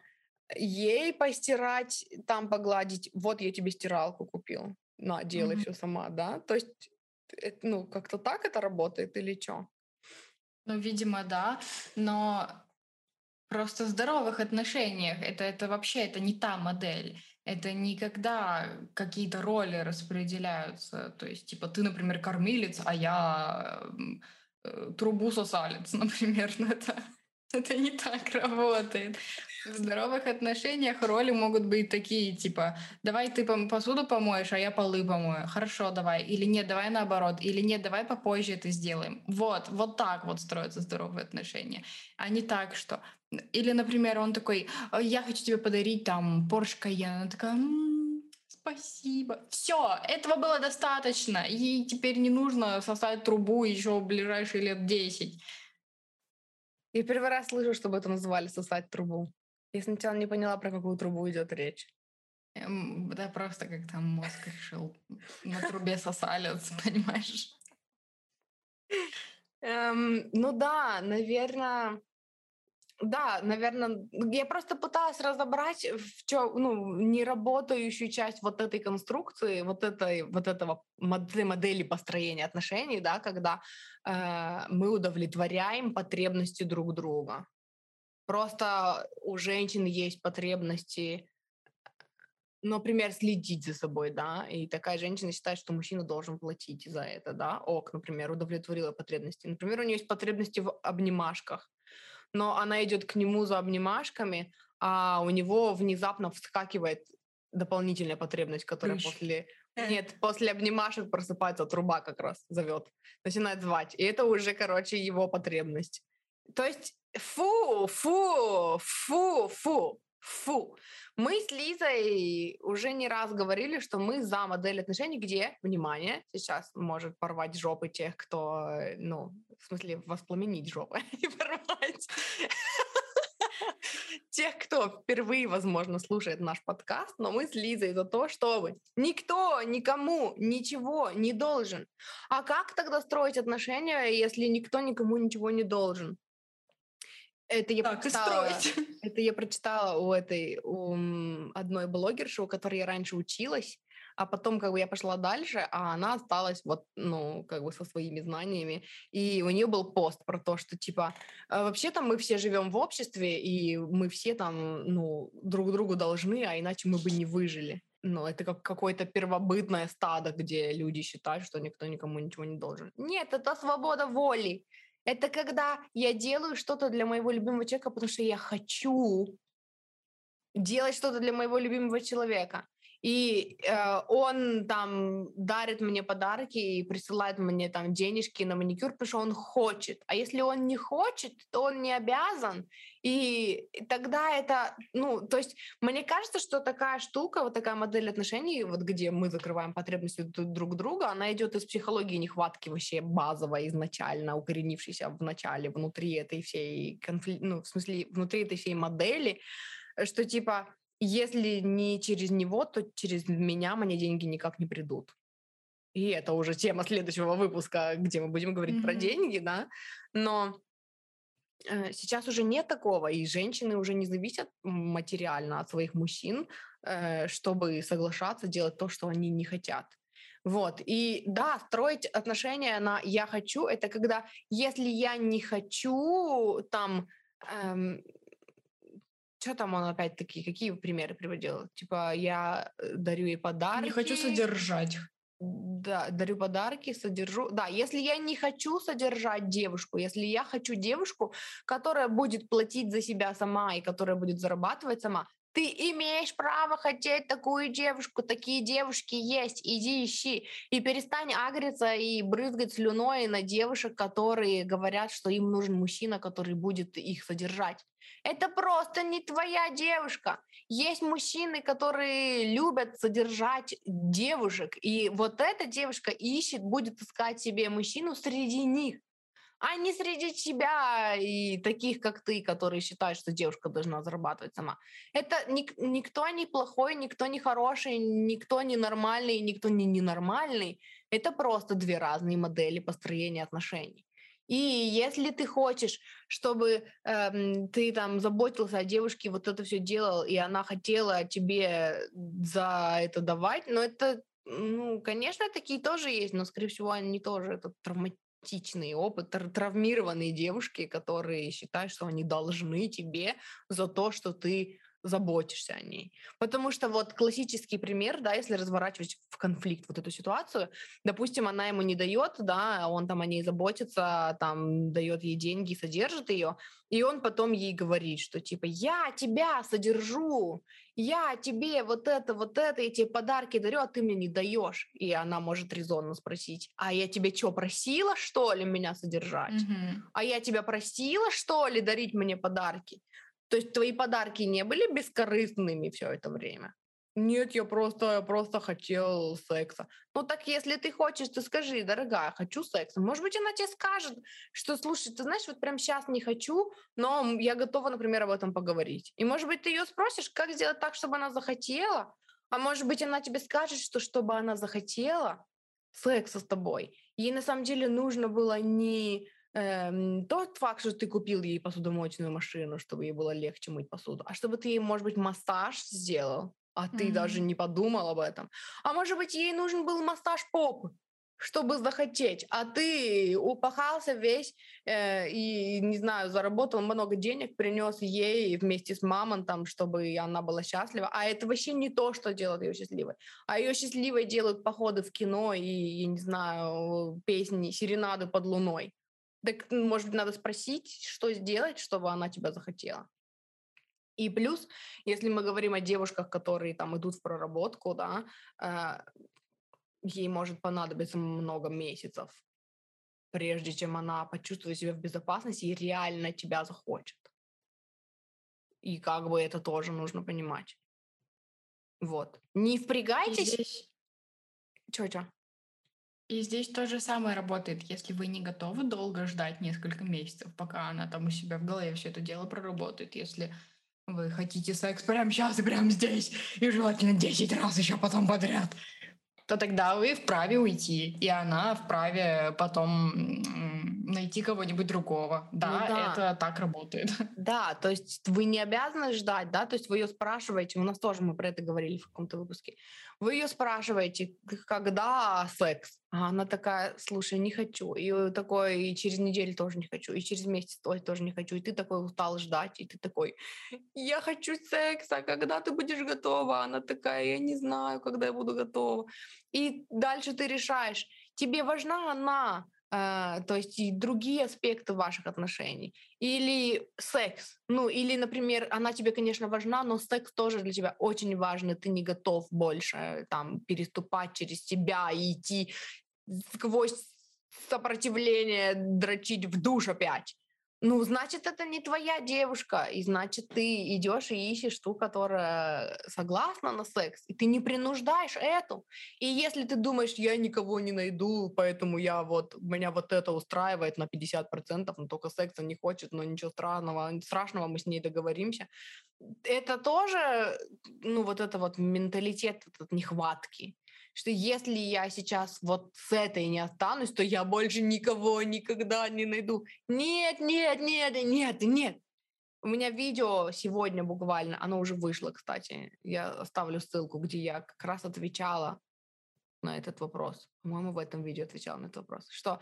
S2: Ей постирать, там погладить, вот я тебе стиралку купил, на, делай mm-hmm. все сама, да? То есть, ну, как-то так это работает или что?
S1: Ну, видимо, да, но просто в здоровых отношениях это, это вообще это не та модель. Это не когда какие-то роли распределяются. То есть, типа, ты, например, кормилец, а я э, трубу сосалец, [laughs] например. Но это, это не так работает. В здоровых отношениях роли могут быть такие, типа, давай ты посуду помоешь, а я полы помою. Хорошо, давай. Или нет, давай наоборот. Или нет, давай попозже это сделаем. Вот, вот так вот строятся здоровые отношения. А не так, что... Или, например, он такой, я хочу тебе подарить там Porsche Cayenne. Она такая, спасибо. Все, этого было достаточно. Ей теперь не нужно сосать трубу еще в ближайшие лет 10.
S2: Я первый раз слышу, чтобы это называли сосать трубу. Я сначала не поняла, про какую трубу идет речь.
S1: Эм, да просто как там мозг решил на трубе сосалец, [laughs] понимаешь?
S2: Эм, ну да, наверное, да, наверное, я просто пыталась разобрать в чё, ну, неработающую часть вот этой конструкции, вот этой, вот этого модели, модели построения отношений, да, когда э, мы удовлетворяем потребности друг друга. Просто у женщин есть потребности, например, следить за собой, да, и такая женщина считает, что мужчина должен платить за это, да, ок, например, удовлетворила потребности. Например, у нее есть потребности в обнимашках, но она идет к нему за обнимашками, а у него внезапно вскакивает дополнительная потребность, которая Прыщ. после... [laughs] Э. Нет, после обнимашек просыпается труба как раз зовет, начинает звать. И это уже, короче, его потребность. То есть Фу, фу, фу, фу, фу. Мы с Лизой уже не раз говорили, что мы за модель отношений, где, внимание, сейчас может порвать жопы тех, кто, э, ну, в смысле, воспламенить жопы, [laughs] не порвать. [laughs] Тех, кто впервые, возможно, слушает наш подкаст, но мы с Лизой за то, чтобы никто никому ничего не должен. А как тогда строить отношения, если никто никому ничего не должен? Это я, так, прочитала, [laughs] это я прочитала у этой у одной блогерши, у которой я раньше училась, а потом как бы я пошла дальше, а она осталась вот, ну, как бы со своими знаниями. И у нее был пост про то, что типа «А вообще-то мы все живем в обществе, и мы все там, ну, друг другу должны, а иначе мы бы не выжили. Ну, это как какое-то первобытное стадо, где люди считают, что никто никому ничего не должен. Нет, это свобода воли. Это когда я делаю что-то для моего любимого человека, потому что я хочу делать что-то для моего любимого человека. И э, он там дарит мне подарки и присылает мне там денежки на маникюр, потому что он хочет. А если он не хочет, то он не обязан. И тогда это, ну, то есть мне кажется, что такая штука, вот такая модель отношений, вот где мы закрываем потребности друг друга, она идет из психологии нехватки вообще базовой изначально, укоренившейся в начале, внутри этой всей конфли... ну, в смысле, внутри этой всей модели, что типа если не через него, то через меня мне деньги никак не придут. И это уже тема следующего выпуска, где мы будем говорить mm-hmm. про деньги, да. Но э, сейчас уже нет такого, и женщины уже не зависят материально от своих мужчин, э, чтобы соглашаться делать то, что они не хотят. Вот. И да, строить отношения на «я хочу» — это когда, если я не хочу там эм, что там он опять-таки, какие примеры приводил? Типа, я э, дарю ей подарки.
S1: Не хочу содержать.
S2: Да, дарю подарки, содержу. Да, если я не хочу содержать девушку, если я хочу девушку, которая будет платить за себя сама и которая будет зарабатывать сама, ты имеешь право хотеть такую девушку, такие девушки есть, иди ищи. И перестань агриться и брызгать слюной на девушек, которые говорят, что им нужен мужчина, который будет их содержать. Это просто не твоя девушка. Есть мужчины, которые любят содержать девушек, и вот эта девушка ищет, будет искать себе мужчину среди них а не среди тебя и таких, как ты, которые считают, что девушка должна зарабатывать сама. Это ник- никто не плохой, никто не хороший, никто не нормальный, никто не ненормальный. Это просто две разные модели построения отношений. И если ты хочешь, чтобы эм, ты там заботился о девушке, вот это все делал, и она хотела тебе за это давать, но это, ну, конечно, такие тоже есть, но, скорее всего, они тоже это травма травматичный опыт, травмированные девушки, которые считают, что они должны тебе за то, что ты заботишься о ней. Потому что вот классический пример, да, если разворачивать в конфликт вот эту ситуацию, допустим, она ему не дает, да, он там о ней заботится, там дает ей деньги, содержит ее, и он потом ей говорит, что типа я тебя содержу, я тебе вот это, вот это, я тебе подарки дарю, а ты мне не даешь. И она может резонно спросить, а я тебе что, просила, что ли, меня содержать? Mm-hmm. А я тебя просила, что ли, дарить мне подарки? То есть твои подарки не были бескорыстными все это время? Нет, я просто, я просто хотел секса. Ну так если ты хочешь, ты скажи, дорогая, хочу секса. Может быть, она тебе скажет, что, слушай, ты знаешь, вот прям сейчас не хочу, но я готова, например, об этом поговорить. И может быть, ты ее спросишь, как сделать так, чтобы она захотела, а может быть, она тебе скажет, что чтобы она захотела секса с тобой, ей на самом деле нужно было не эм, тот факт, что ты купил ей посудомоечную машину, чтобы ей было легче мыть посуду, а чтобы ты ей, может быть, массаж сделал, а ты mm-hmm. даже не подумал об этом. А может быть, ей нужен был массаж попы, чтобы захотеть, а ты упахался весь э, и, не знаю, заработал много денег, принес ей вместе с мамонтом, чтобы она была счастлива. А это вообще не то, что делает ее счастливой. А ее счастливой делают походы в кино и, я не знаю, песни, серенады под луной. Так, может быть, надо спросить, что сделать, чтобы она тебя захотела. И плюс, если мы говорим о девушках, которые там идут в проработку, да, э, ей может понадобиться много месяцев, прежде чем она почувствует себя в безопасности и реально тебя захочет. И как бы это тоже нужно понимать. Вот. Не впрягайтесь. Здесь... Чё-чё?
S1: И здесь то же самое работает, если вы не готовы долго ждать несколько месяцев, пока она там у себя в голове все это дело проработает. Если вы хотите секс прямо сейчас и прямо здесь, и желательно 10 раз еще потом подряд, то тогда вы вправе уйти, и она вправе потом найти кого-нибудь другого. Да, ну, да, это так работает.
S2: Да, то есть вы не обязаны ждать, да, то есть вы ее спрашиваете, у нас тоже мы про это говорили в каком-то выпуске, вы ее спрашиваете, когда секс, а она такая, слушай, не хочу. И такой, и через неделю тоже не хочу, и через месяц тоже не хочу. И ты такой устал ждать, и ты такой, я хочу секса, когда ты будешь готова? Она такая, я не знаю, когда я буду готова. И дальше ты решаешь, тебе важна она, э, то есть и другие аспекты ваших отношений, или секс, ну или, например, она тебе, конечно, важна, но секс тоже для тебя очень важный, ты не готов больше там переступать через себя и идти сквозь сопротивление, дрочить в душ опять ну, значит, это не твоя девушка, и значит, ты идешь и ищешь ту, которая согласна на секс, и ты не принуждаешь эту. И если ты думаешь, я никого не найду, поэтому я вот, меня вот это устраивает на 50%, но только секса не хочет, но ничего странного, страшного, мы с ней договоримся, это тоже, ну, вот это вот менталитет этот нехватки что если я сейчас вот с этой не останусь, то я больше никого никогда не найду. Нет, нет, нет, нет, нет. У меня видео сегодня буквально, оно уже вышло, кстати. Я оставлю ссылку, где я как раз отвечала на этот вопрос. По-моему, в этом видео отвечала на этот вопрос. Что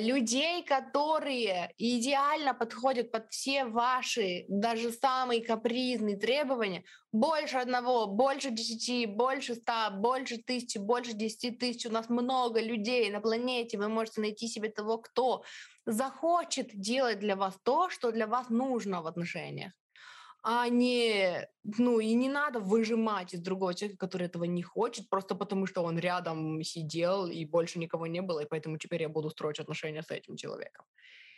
S2: людей, которые идеально подходят под все ваши, даже самые капризные требования, больше одного, больше десяти, больше ста, больше тысячи, больше десяти тысяч. У нас много людей на планете. Вы можете найти себе того, кто захочет делать для вас то, что для вас нужно в отношениях а не, ну, и не надо выжимать из другого человека, который этого не хочет, просто потому что он рядом сидел и больше никого не было, и поэтому теперь я буду строить отношения с этим человеком.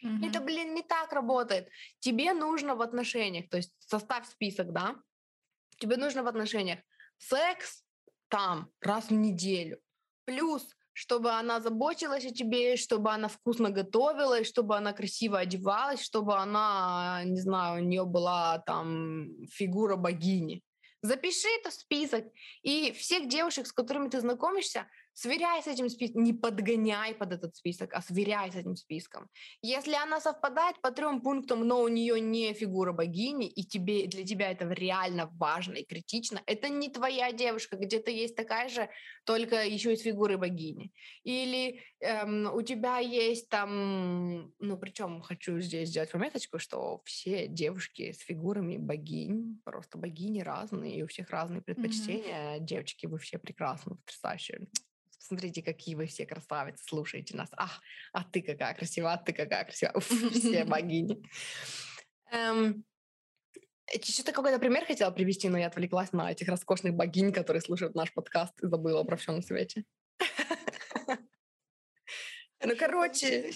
S2: Mm-hmm. Это, блин, не так работает. Тебе нужно в отношениях, то есть составь список, да? Тебе нужно в отношениях секс там раз в неделю, плюс чтобы она заботилась о тебе, чтобы она вкусно готовила, и чтобы она красиво одевалась, чтобы она, не знаю, у нее была там фигура богини. Запиши это в список, и всех девушек, с которыми ты знакомишься, Сверяй с этим списком, не подгоняй под этот список, а сверяй с этим списком. Если она совпадает по трем пунктам, но у нее не фигура богини, и тебе, для тебя это реально важно и критично, это не твоя девушка, где-то есть такая же, только еще и с фигурой богини. Или эм, у тебя есть там, ну причем хочу здесь сделать пометочку, что все девушки с фигурами богинь, просто богини разные, и у всех разные предпочтения. Mm-hmm. Девочки, вы все прекрасны, потрясающие смотрите, какие вы все красавицы, слушайте нас. Ах, а ты какая красивая, а ты какая красивая. Уф, все [laughs] богини. Эм, что-то какой-то пример хотела привести, но я отвлеклась на этих роскошных богинь, которые слушают наш подкаст и забыла обо всем на свете. Ну, короче,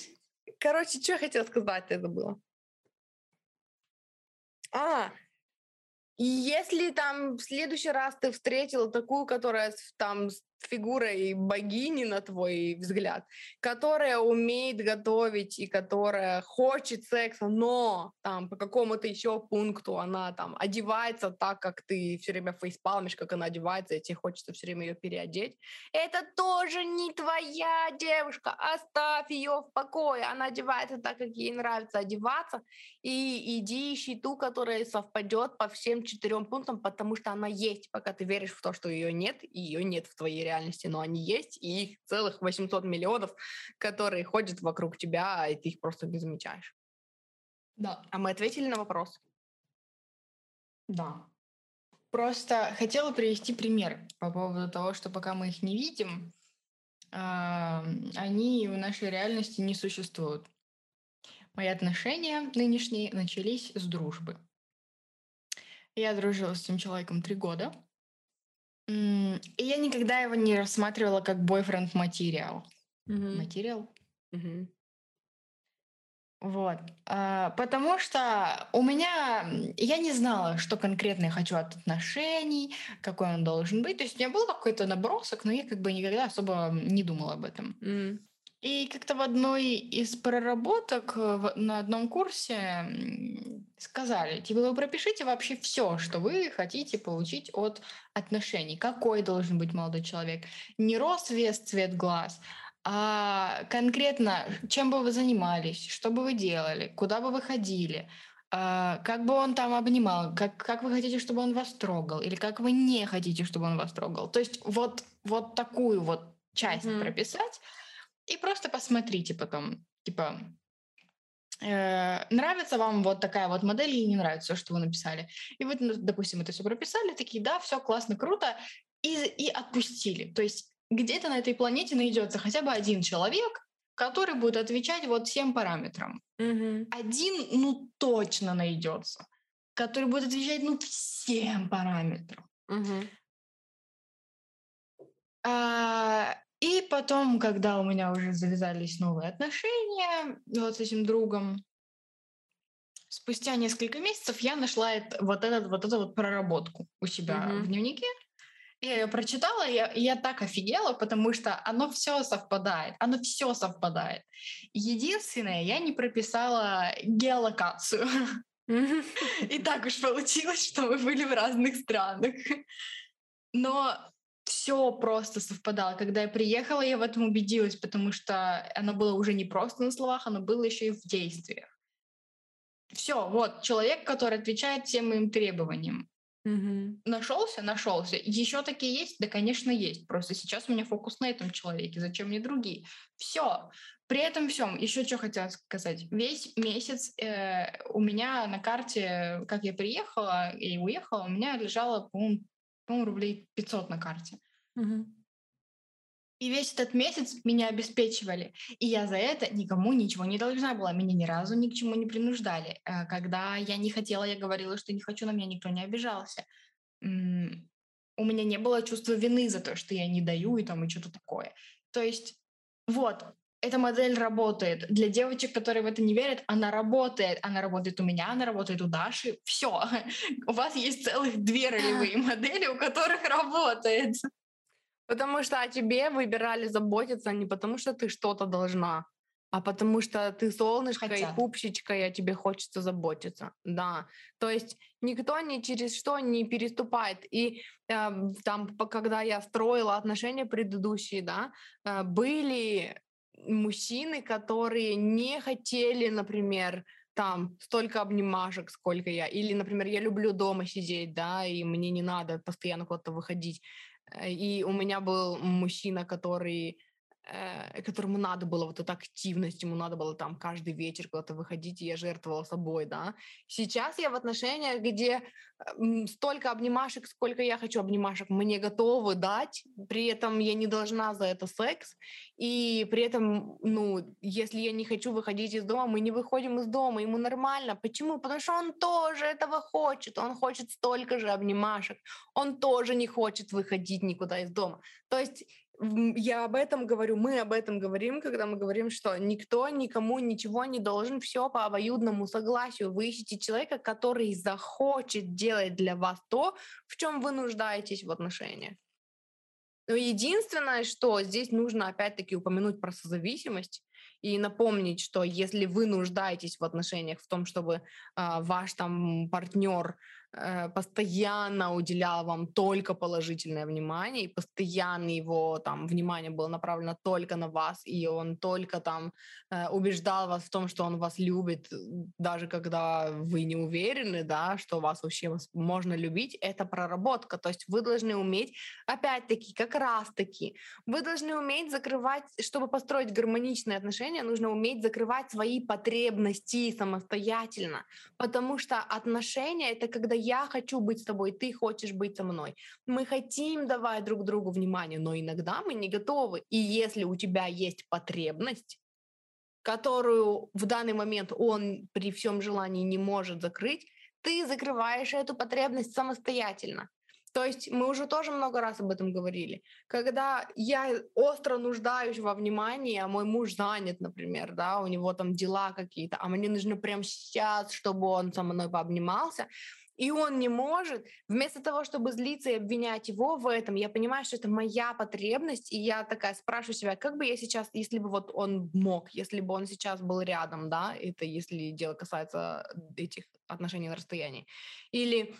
S2: короче, что я хотела сказать, я забыла. А, и если там в следующий раз ты встретила такую, которая там фигурой богини, на твой взгляд, которая умеет готовить и которая хочет секса, но там по какому-то еще пункту она там одевается так, как ты все время фейспалмишь, как она одевается, и тебе хочется все время ее переодеть. Это тоже не твоя девушка. Оставь ее в покое. Она одевается так, как ей нравится одеваться, и иди ищи ту, которая совпадет по всем четырем пунктам, потому что она есть, пока ты веришь в то, что ее нет, и ее нет в твоей реальности но они есть, и их целых 800 миллионов, которые ходят вокруг тебя, и ты их просто не замечаешь.
S1: Да.
S2: А мы ответили на вопрос?
S1: Да. Просто хотела привести пример по поводу того, что пока мы их не видим, они в нашей реальности не существуют. Мои отношения нынешние начались с дружбы. Я дружила с этим человеком три года. И я никогда его не рассматривала как бойфренд материал. Материал? Вот. А, потому что у меня... Я не знала, что конкретно я хочу от отношений, какой он должен быть. То есть у меня был какой-то набросок, но я как бы никогда особо не думала об этом.
S2: Mm.
S1: И как-то в одной из проработок э, на одном курсе сказали, типа, вы пропишите вообще все, что вы хотите получить от отношений. Какой должен быть молодой человек? Не рост, вес, цвет глаз, а конкретно, чем бы вы занимались, что бы вы делали, куда бы вы ходили, а, как бы он там обнимал, как, как вы хотите, чтобы он вас трогал, или как вы не хотите, чтобы он вас трогал. То есть вот, вот такую вот часть mm-hmm. прописать, и просто посмотрите потом, типа, э, нравится вам вот такая вот модель или не нравится, что вы написали. И вы, ну, допустим, это все прописали, такие, да, все классно, круто, и, и отпустили. То есть где-то на этой планете найдется хотя бы один человек, который будет отвечать вот всем параметрам.
S2: Мгм.
S1: Один, ну, точно найдется, который будет отвечать, ну, всем параметрам.
S2: Мгм.
S1: А, и потом, когда у меня уже завязались новые отношения вот с этим другом, спустя несколько месяцев я нашла эт- вот, этот, вот эту вот проработку у себя в
S2: Мгм.
S1: дневнике. Я ее прочитала, я, я так офигела, потому что оно все совпадает, оно все совпадает. Единственное, я не прописала геолокацию. [laughs] И так уж получилось, что мы были в разных странах. Но все просто совпадало. Когда я приехала, я в этом убедилась, потому что оно было уже не просто на словах, оно было еще и в действиях. Все, вот человек, который отвечает всем моим требованиям.
S2: Мгм.
S1: Нашелся, нашелся. Еще такие есть? Да, конечно, есть. Просто сейчас у меня фокус на этом человеке. Зачем мне другие? Все. При этом всем, еще что хотела сказать. Весь месяц э, у меня на карте, как я приехала и уехала, у меня лежало, по-моему, по-моему, рублей 500 на карте. И весь этот месяц меня обеспечивали. И я за это никому ничего не должна была. Меня ни разу ни к чему не принуждали. Э, Когда я не хотела, я говорила, что не хочу, на меня никто не обижался. У меня не было чувства вины за то, что я не даю и там и что-то такое. То есть вот, эта модель работает. Для девочек, которые в это не верят, она работает. Она работает у меня, она работает у Даши. Все. [laughs] У вас есть целых две [laughs] ролевые модели, у которых работает.
S2: Потому что о тебе выбирали заботиться не потому, что ты что-то должна, а потому что ты солнышко
S1: Хотят.
S2: и пупсичка, и о тебе хочется заботиться. Да. То есть никто ни через что не переступает. И э, там, когда я строила отношения предыдущие, да, э, были мужчины, которые не хотели, например, там столько обнимашек, сколько я. Или, например, я люблю дома сидеть, да, и мне не надо постоянно куда-то выходить. Э, И у меня был мужчина, который которому надо было вот эта активность, ему надо было там каждый вечер куда-то выходить, и я жертвовала собой, да. Сейчас я в отношениях, где э, столько обнимашек, сколько я хочу обнимашек, мне готовы дать, при этом я не должна за это секс, и при этом, ну, если я не хочу выходить из дома, мы не выходим из дома, ему нормально. Почему? Потому что он тоже этого хочет, он хочет столько же обнимашек, он тоже не хочет выходить никуда из дома. То есть я об этом говорю, мы об этом говорим, когда мы говорим, что никто никому ничего не должен, все по обоюдному согласию. Вы ищете человека, который захочет делать для вас то, в чем вы нуждаетесь в отношениях. Но единственное, что здесь нужно опять-таки упомянуть про созависимость и напомнить, что если вы нуждаетесь в отношениях в том, чтобы а, ваш там партнер э, постоянно уделял вам только положительное внимание, и постоянно его там внимание было направлено только на вас, и он только там э, убеждал вас в том, что он вас любит, э, даже когда вы не уверены, да, что вас вообще можно любить, это проработка. То есть вы должны уметь, опять-таки, как раз-таки, вы должны уметь закрывать, чтобы построить гармоничные отношения, нужно уметь закрывать свои потребности самостоятельно, потому что отношения — это когда я хочу быть с тобой, ты хочешь быть со мной. Мы хотим давать друг другу внимание, но иногда мы не готовы. И если у тебя есть потребность, которую в данный момент он при всем желании не может закрыть, ты закрываешь эту потребность самостоятельно. То есть мы уже тоже много раз об этом говорили. Когда я остро нуждаюсь во внимании, а мой муж занят, например, да, у него там дела какие-то, а мне нужно прямо сейчас, чтобы он со мной пообнимался, и он не может, вместо того, чтобы злиться и обвинять его в этом, я понимаю, что это моя потребность, и я такая спрашиваю себя, как бы я сейчас, если бы вот он мог, если бы он сейчас был рядом, да, это если дело касается этих отношений на расстоянии, или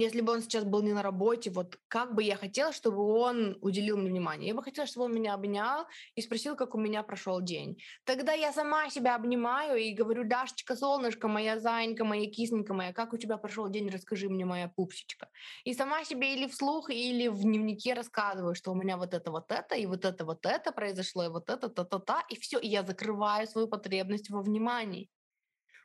S2: если бы он сейчас был не на работе, вот как бы я хотела, чтобы он уделил мне внимание. Я бы хотела, чтобы он меня обнял и спросил, как у меня прошел день. Тогда я сама себя обнимаю и говорю, Дашечка, солнышко, моя зайка, моя кисненька моя, как у тебя прошел день, расскажи мне, моя пупсичка. И сама себе или вслух, или в дневнике рассказываю, что у меня вот это, вот это, и вот это, вот это произошло, и вот это, та-та-та, и все, и я закрываю свою потребность во внимании.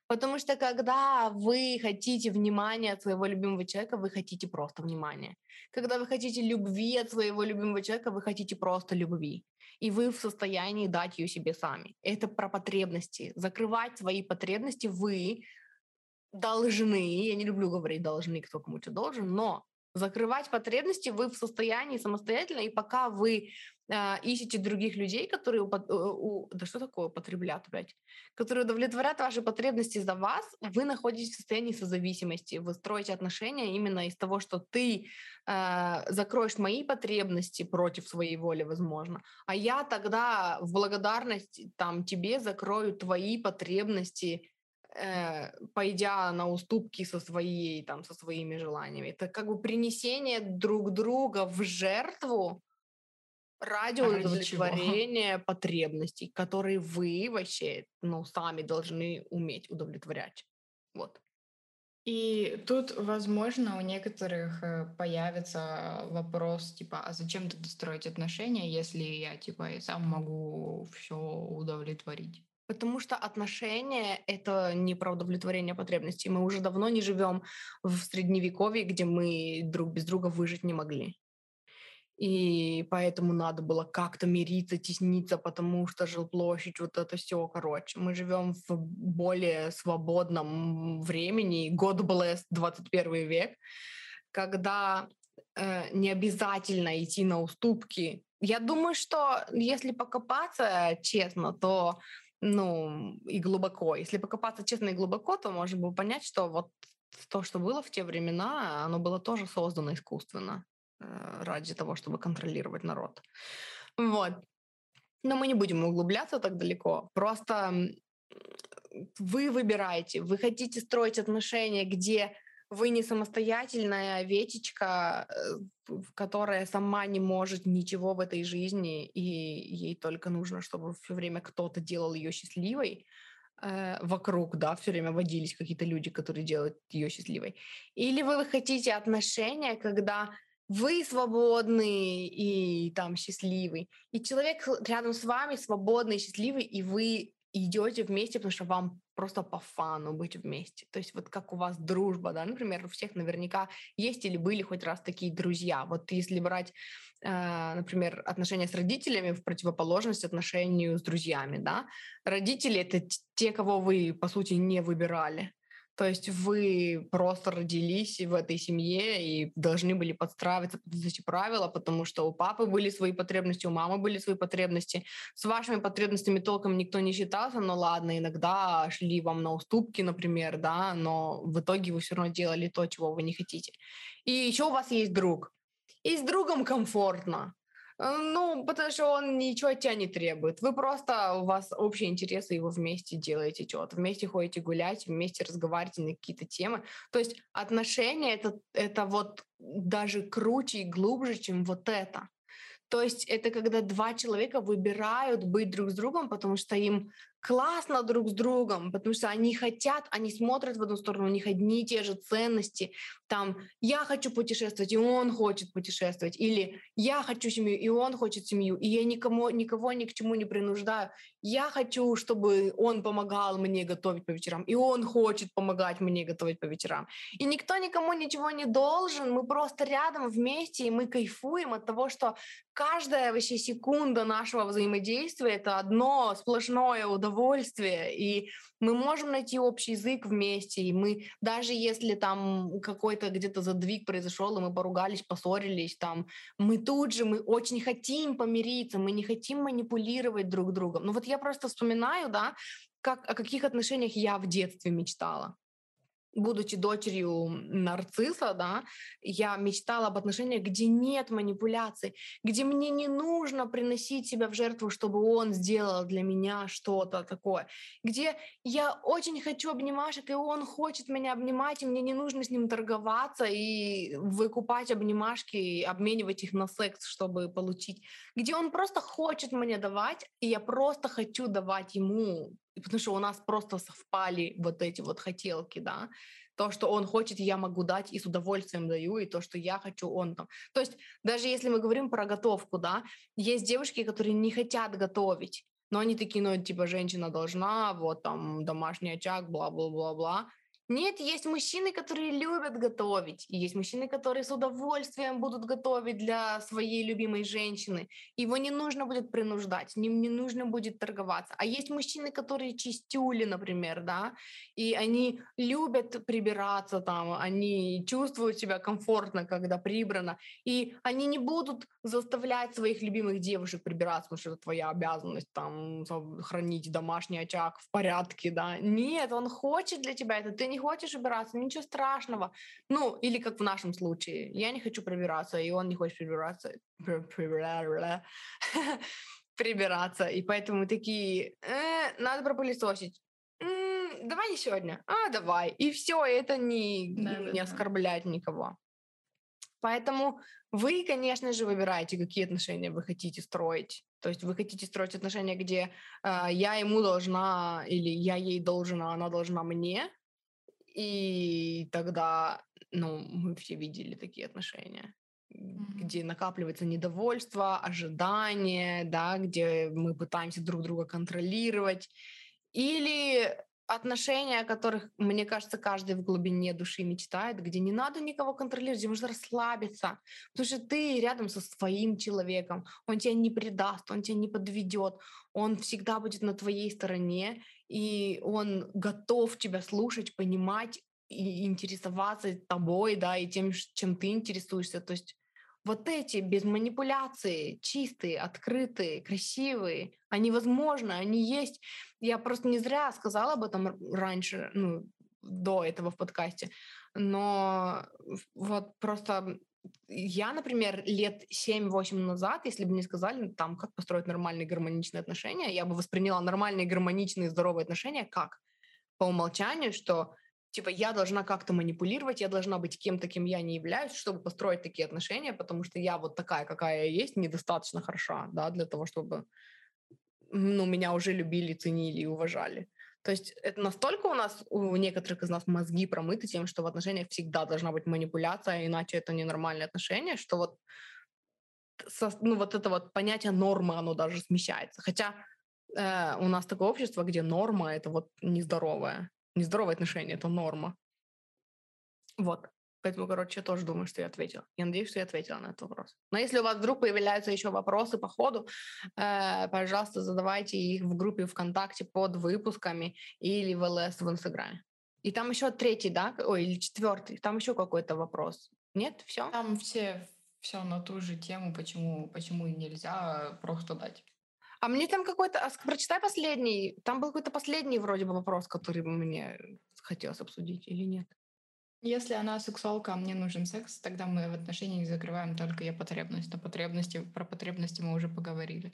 S2: Потому что когда вы хотите внимания от своего любимого человека, вы хотите просто внимания. Когда вы хотите любви от своего любимого человека, вы хотите просто любви. И вы в состоянии дать ее себе сами. Это про потребности. Закрывать свои потребности вы должны, я не люблю говорить должны, кто кому-то должен, но закрывать потребности вы в состоянии самостоятельно, и пока вы ищете других людей, которые, упод... у... да что такое употребляют опять, которые удовлетворят ваши потребности за вас, вы находитесь в состоянии созависимости, вы строите отношения именно из того, что ты э, закроешь мои потребности против своей воли, возможно, а я тогда в благодарность там тебе закрою твои потребности э, пойдя на уступки со своей, там, со своими желаниями. Это как бы принесение друг друга в жертву ради
S1: Ради [laughs]
S2: удовлетворения потребностей, которые вы вообще, ну, сами должны уметь удовлетворять. Вот.
S1: И тут, возможно, у некоторых э, появится вопрос, типа, а зачем тогда строить отношения, если я, типа, и сам могу все удовлетворить?
S2: Потому что отношения — это не про удовлетворение потребностей. Мы уже давно не живем в средневековье, где мы друг без друга выжить не могли. И поэтому надо было как-то мириться, тесниться, потому что жилплощадь, вот это все, короче. Мы живем в более свободном времени, God bless 21 век, когда э, не обязательно идти на уступки. Я думаю, что если покопаться честно, то ну, и глубоко. Если покопаться честно и глубоко, то можно было понять, что вот то, что было в те времена, оно было тоже создано искусственно ради того, чтобы контролировать народ. Вот. Но мы не будем углубляться так далеко. Просто вы выбираете, вы хотите строить отношения, где вы не самостоятельная овечечка, э, которая сама не может ничего в этой жизни, и ей только нужно, чтобы все время кто-то делал ее счастливой э, вокруг, да, все время водились какие-то люди, которые делают ее счастливой. Или вы хотите отношения, когда вы свободный и там счастливый, и человек рядом с вами свободный, счастливый, и вы идете вместе, потому что вам просто по фану быть вместе. То есть вот как у вас дружба, да, например, у всех наверняка есть или были хоть раз такие друзья. Вот если брать, э, например, отношения с родителями в противоположность отношению с друзьями, да, родители — это те, кого вы, по сути, не выбирали. То есть вы просто родились в этой семье и должны были подстраиваться под эти правила, потому что у папы были свои потребности, у мамы были свои потребности. С вашими потребностями толком никто не считался, но ладно, иногда шли вам на уступки, например, да, но в итоге вы все равно делали то, чего вы не хотите. И еще у вас есть друг. И с другом комфортно. Ну, потому что он ничего от тебя не требует. Вы просто, у вас общие интересы, и вы вместе делаете что-то. Вместе ходите гулять, вместе разговариваете на какие-то темы. То есть отношения это, это вот даже круче и глубже, чем вот это. То есть это когда два человека выбирают быть друг с другом, потому что им классно друг с другом, потому что они хотят, они смотрят в одну сторону, у них одни и те же ценности. Там я хочу путешествовать, и он хочет путешествовать, или я хочу семью, и он хочет семью, и я никому, никого ни к чему не принуждаю. Я хочу, чтобы он помогал мне готовить по вечерам, и он хочет помогать мне готовить по вечерам. И никто никому ничего не должен, мы просто рядом вместе, и мы кайфуем от того, что каждая вообще секунда нашего взаимодействия — это одно сплошное удовольствие и мы можем найти общий язык вместе, и мы, даже если там какой-то где-то задвиг произошел, и мы поругались, поссорились, там, мы тут же, мы очень хотим помириться, мы не хотим манипулировать друг другом. Ну вот я просто вспоминаю, да, как, о каких отношениях я в детстве мечтала будучи дочерью нарцисса, да, я мечтала об отношениях, где нет манипуляций, где мне не нужно приносить себя в жертву, чтобы он сделал для меня что-то такое, где я очень хочу обнимашек, и он хочет меня обнимать, и мне не нужно с ним торговаться и выкупать обнимашки, и обменивать их на секс, чтобы получить, где он просто хочет мне давать, и я просто хочу давать ему потому что у нас просто совпали вот эти вот хотелки, да, то, что он хочет, я могу дать и с удовольствием даю, и то, что я хочу, он там. То есть даже если мы говорим про готовку, да, есть девушки, которые не хотят готовить, Но они такие, ну, типа, женщина должна, вот там домашний очаг, бла-бла-бла-бла. Нет, есть мужчины, которые любят готовить, и есть мужчины, которые с удовольствием будут готовить для своей любимой женщины. Его не нужно будет принуждать, ним не нужно будет торговаться. А есть мужчины, которые чистюли, например, да, и они любят прибираться там, они чувствуют себя комфортно, когда прибрано, и они не будут заставлять своих любимых девушек прибираться, потому что это твоя обязанность, там, хранить домашний очаг в порядке, да. Нет, он хочет для тебя это, ты не хочешь убираться, ничего страшного. Ну, или как в нашем случае, я не хочу прибираться, и он не хочет прибираться. [laughs] Прибираться. И поэтому такие, э, надо пропылесосить. давай не сегодня. А, давай. И все, это не, да, не да, оскорбляет да. никого. Поэтому вы, конечно же, выбираете, какие отношения вы хотите строить. То есть вы хотите строить отношения, где э, я ему должна или я ей должен, а она должна мне, и тогда, ну, мы все видели такие отношения, mm-hmm. где накапливается недовольство, ожидание, да, где мы пытаемся друг друга контролировать. Или отношения, о которых, мне кажется, каждый в глубине души мечтает, где не надо никого контролировать, где можно расслабиться, потому что ты рядом со своим человеком, он тебя не предаст, он тебя не подведет, он всегда будет на твоей стороне, и он готов тебя слушать, понимать и интересоваться тобой, да, и тем, чем ты интересуешься. То есть вот эти без манипуляции, чистые, открытые, красивые, они возможны, они есть. Я просто не зря сказала об этом раньше, ну, до этого в подкасте, но вот просто я, например, лет 7-8 назад, если бы мне сказали, там, как построить нормальные гармоничные отношения, я бы восприняла нормальные, гармоничные, здоровые отношения как по умолчанию, что типа я должна как-то манипулировать, я должна быть кем-то, кем я не являюсь, чтобы построить такие отношения, потому что я вот такая, какая я есть, недостаточно хороша, да, для того, чтобы ну, меня уже любили, ценили и уважали. То есть это настолько у нас, у некоторых из нас мозги промыты тем, что в отношениях всегда должна быть манипуляция, иначе это ненормальные отношения, что вот, со, ну, вот это вот понятие нормы, оно даже смещается. Хотя э, у нас такое общество, где норма — это вот нездоровое. Нездоровое отношение — это норма. Вот. Поэтому, короче, я тоже думаю, что я ответила. Я надеюсь, что я ответила на этот вопрос. Но если у вас вдруг появляются еще вопросы по ходу, э, пожалуйста, задавайте их в группе ВКонтакте под выпусками или в ЛС в Инстаграме. И там еще третий, да? Ой, или четвертый. Там еще какой-то вопрос. Нет? Все?
S1: Там все, все на ту же тему, почему, почему нельзя просто дать.
S2: А мне там какой-то... А прочитай последний. Там был какой-то последний вроде бы вопрос, который мне хотелось обсудить или нет?
S1: Если она сексуалка, а мне нужен секс, тогда мы в отношениях закрываем только ее потребность. Но потребности, про потребности мы уже поговорили.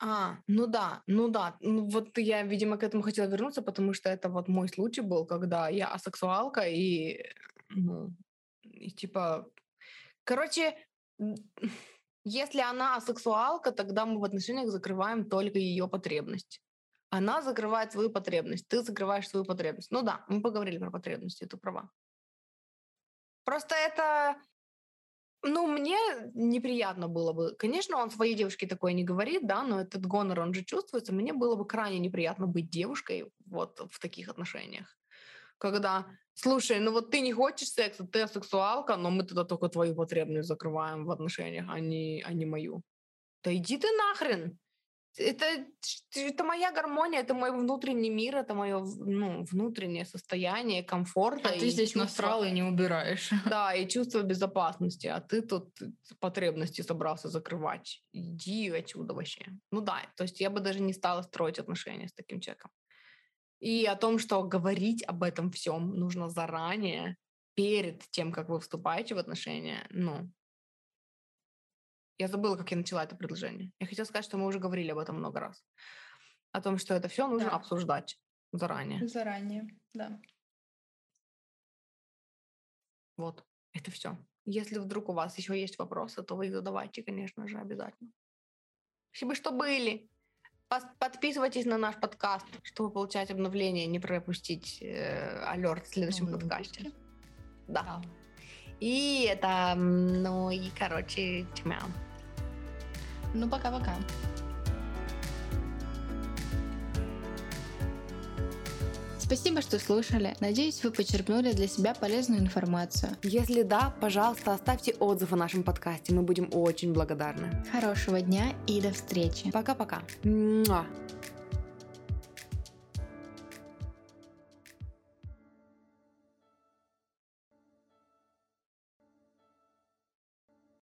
S2: А, ну да, ну да. Ну вот я, видимо, к этому хотела вернуться, потому что это вот мой случай был, когда я асексуалка и, ну, и типа... Короче, если она асексуалка, тогда мы в отношениях закрываем только ее потребность. Она закрывает свою потребность, ты закрываешь свою потребность. Ну да, мы поговорили про потребности, ты права. Просто это, ну, мне неприятно было бы. Конечно, он своей девушке такое не говорит, да, но этот гонор, он же чувствуется. Мне было бы крайне неприятно быть девушкой вот в таких отношениях. Когда, слушай, ну вот ты не хочешь секса, ты асексуалка, но мы тогда только твою потребность закрываем в отношениях, а не, а не мою. Да иди ты нахрен! это, это моя гармония, это мой внутренний мир, это мое ну, внутреннее состояние комфорта.
S1: А ты здесь чувство... насрал и не убираешь. [laughs]
S2: Да, и чувство безопасности, а ты тут потребности собрался закрывать. Иди отсюда вообще. Ну да, то есть я бы даже не стала строить отношения с таким человеком. И о том, что говорить об этом всем нужно заранее, перед тем, как вы вступаете в отношения, ну, я забыла, как я начала это предложение. Я хотела сказать, что мы уже говорили об этом много раз. О том, что это все нужно да. обсуждать заранее.
S1: Заранее, да.
S2: Вот, это все. Если вдруг у вас еще есть вопросы, то вы их задавайте, конечно же, обязательно. Спасибо, что были. Подписывайтесь на наш подкаст, чтобы получать обновления, не пропустить э, алерт в следующем Новые подкасте. Выпуски. Да. да. И это, ну и, короче, тьма.
S1: Ну, пока-пока. Спасибо, что слушали. Надеюсь, вы почерпнули для себя полезную информацию.
S2: Если да, пожалуйста, оставьте отзыв о нашем подкасте. Мы будем очень благодарны.
S1: Хорошего дня и до встречи.
S2: Пока-пока.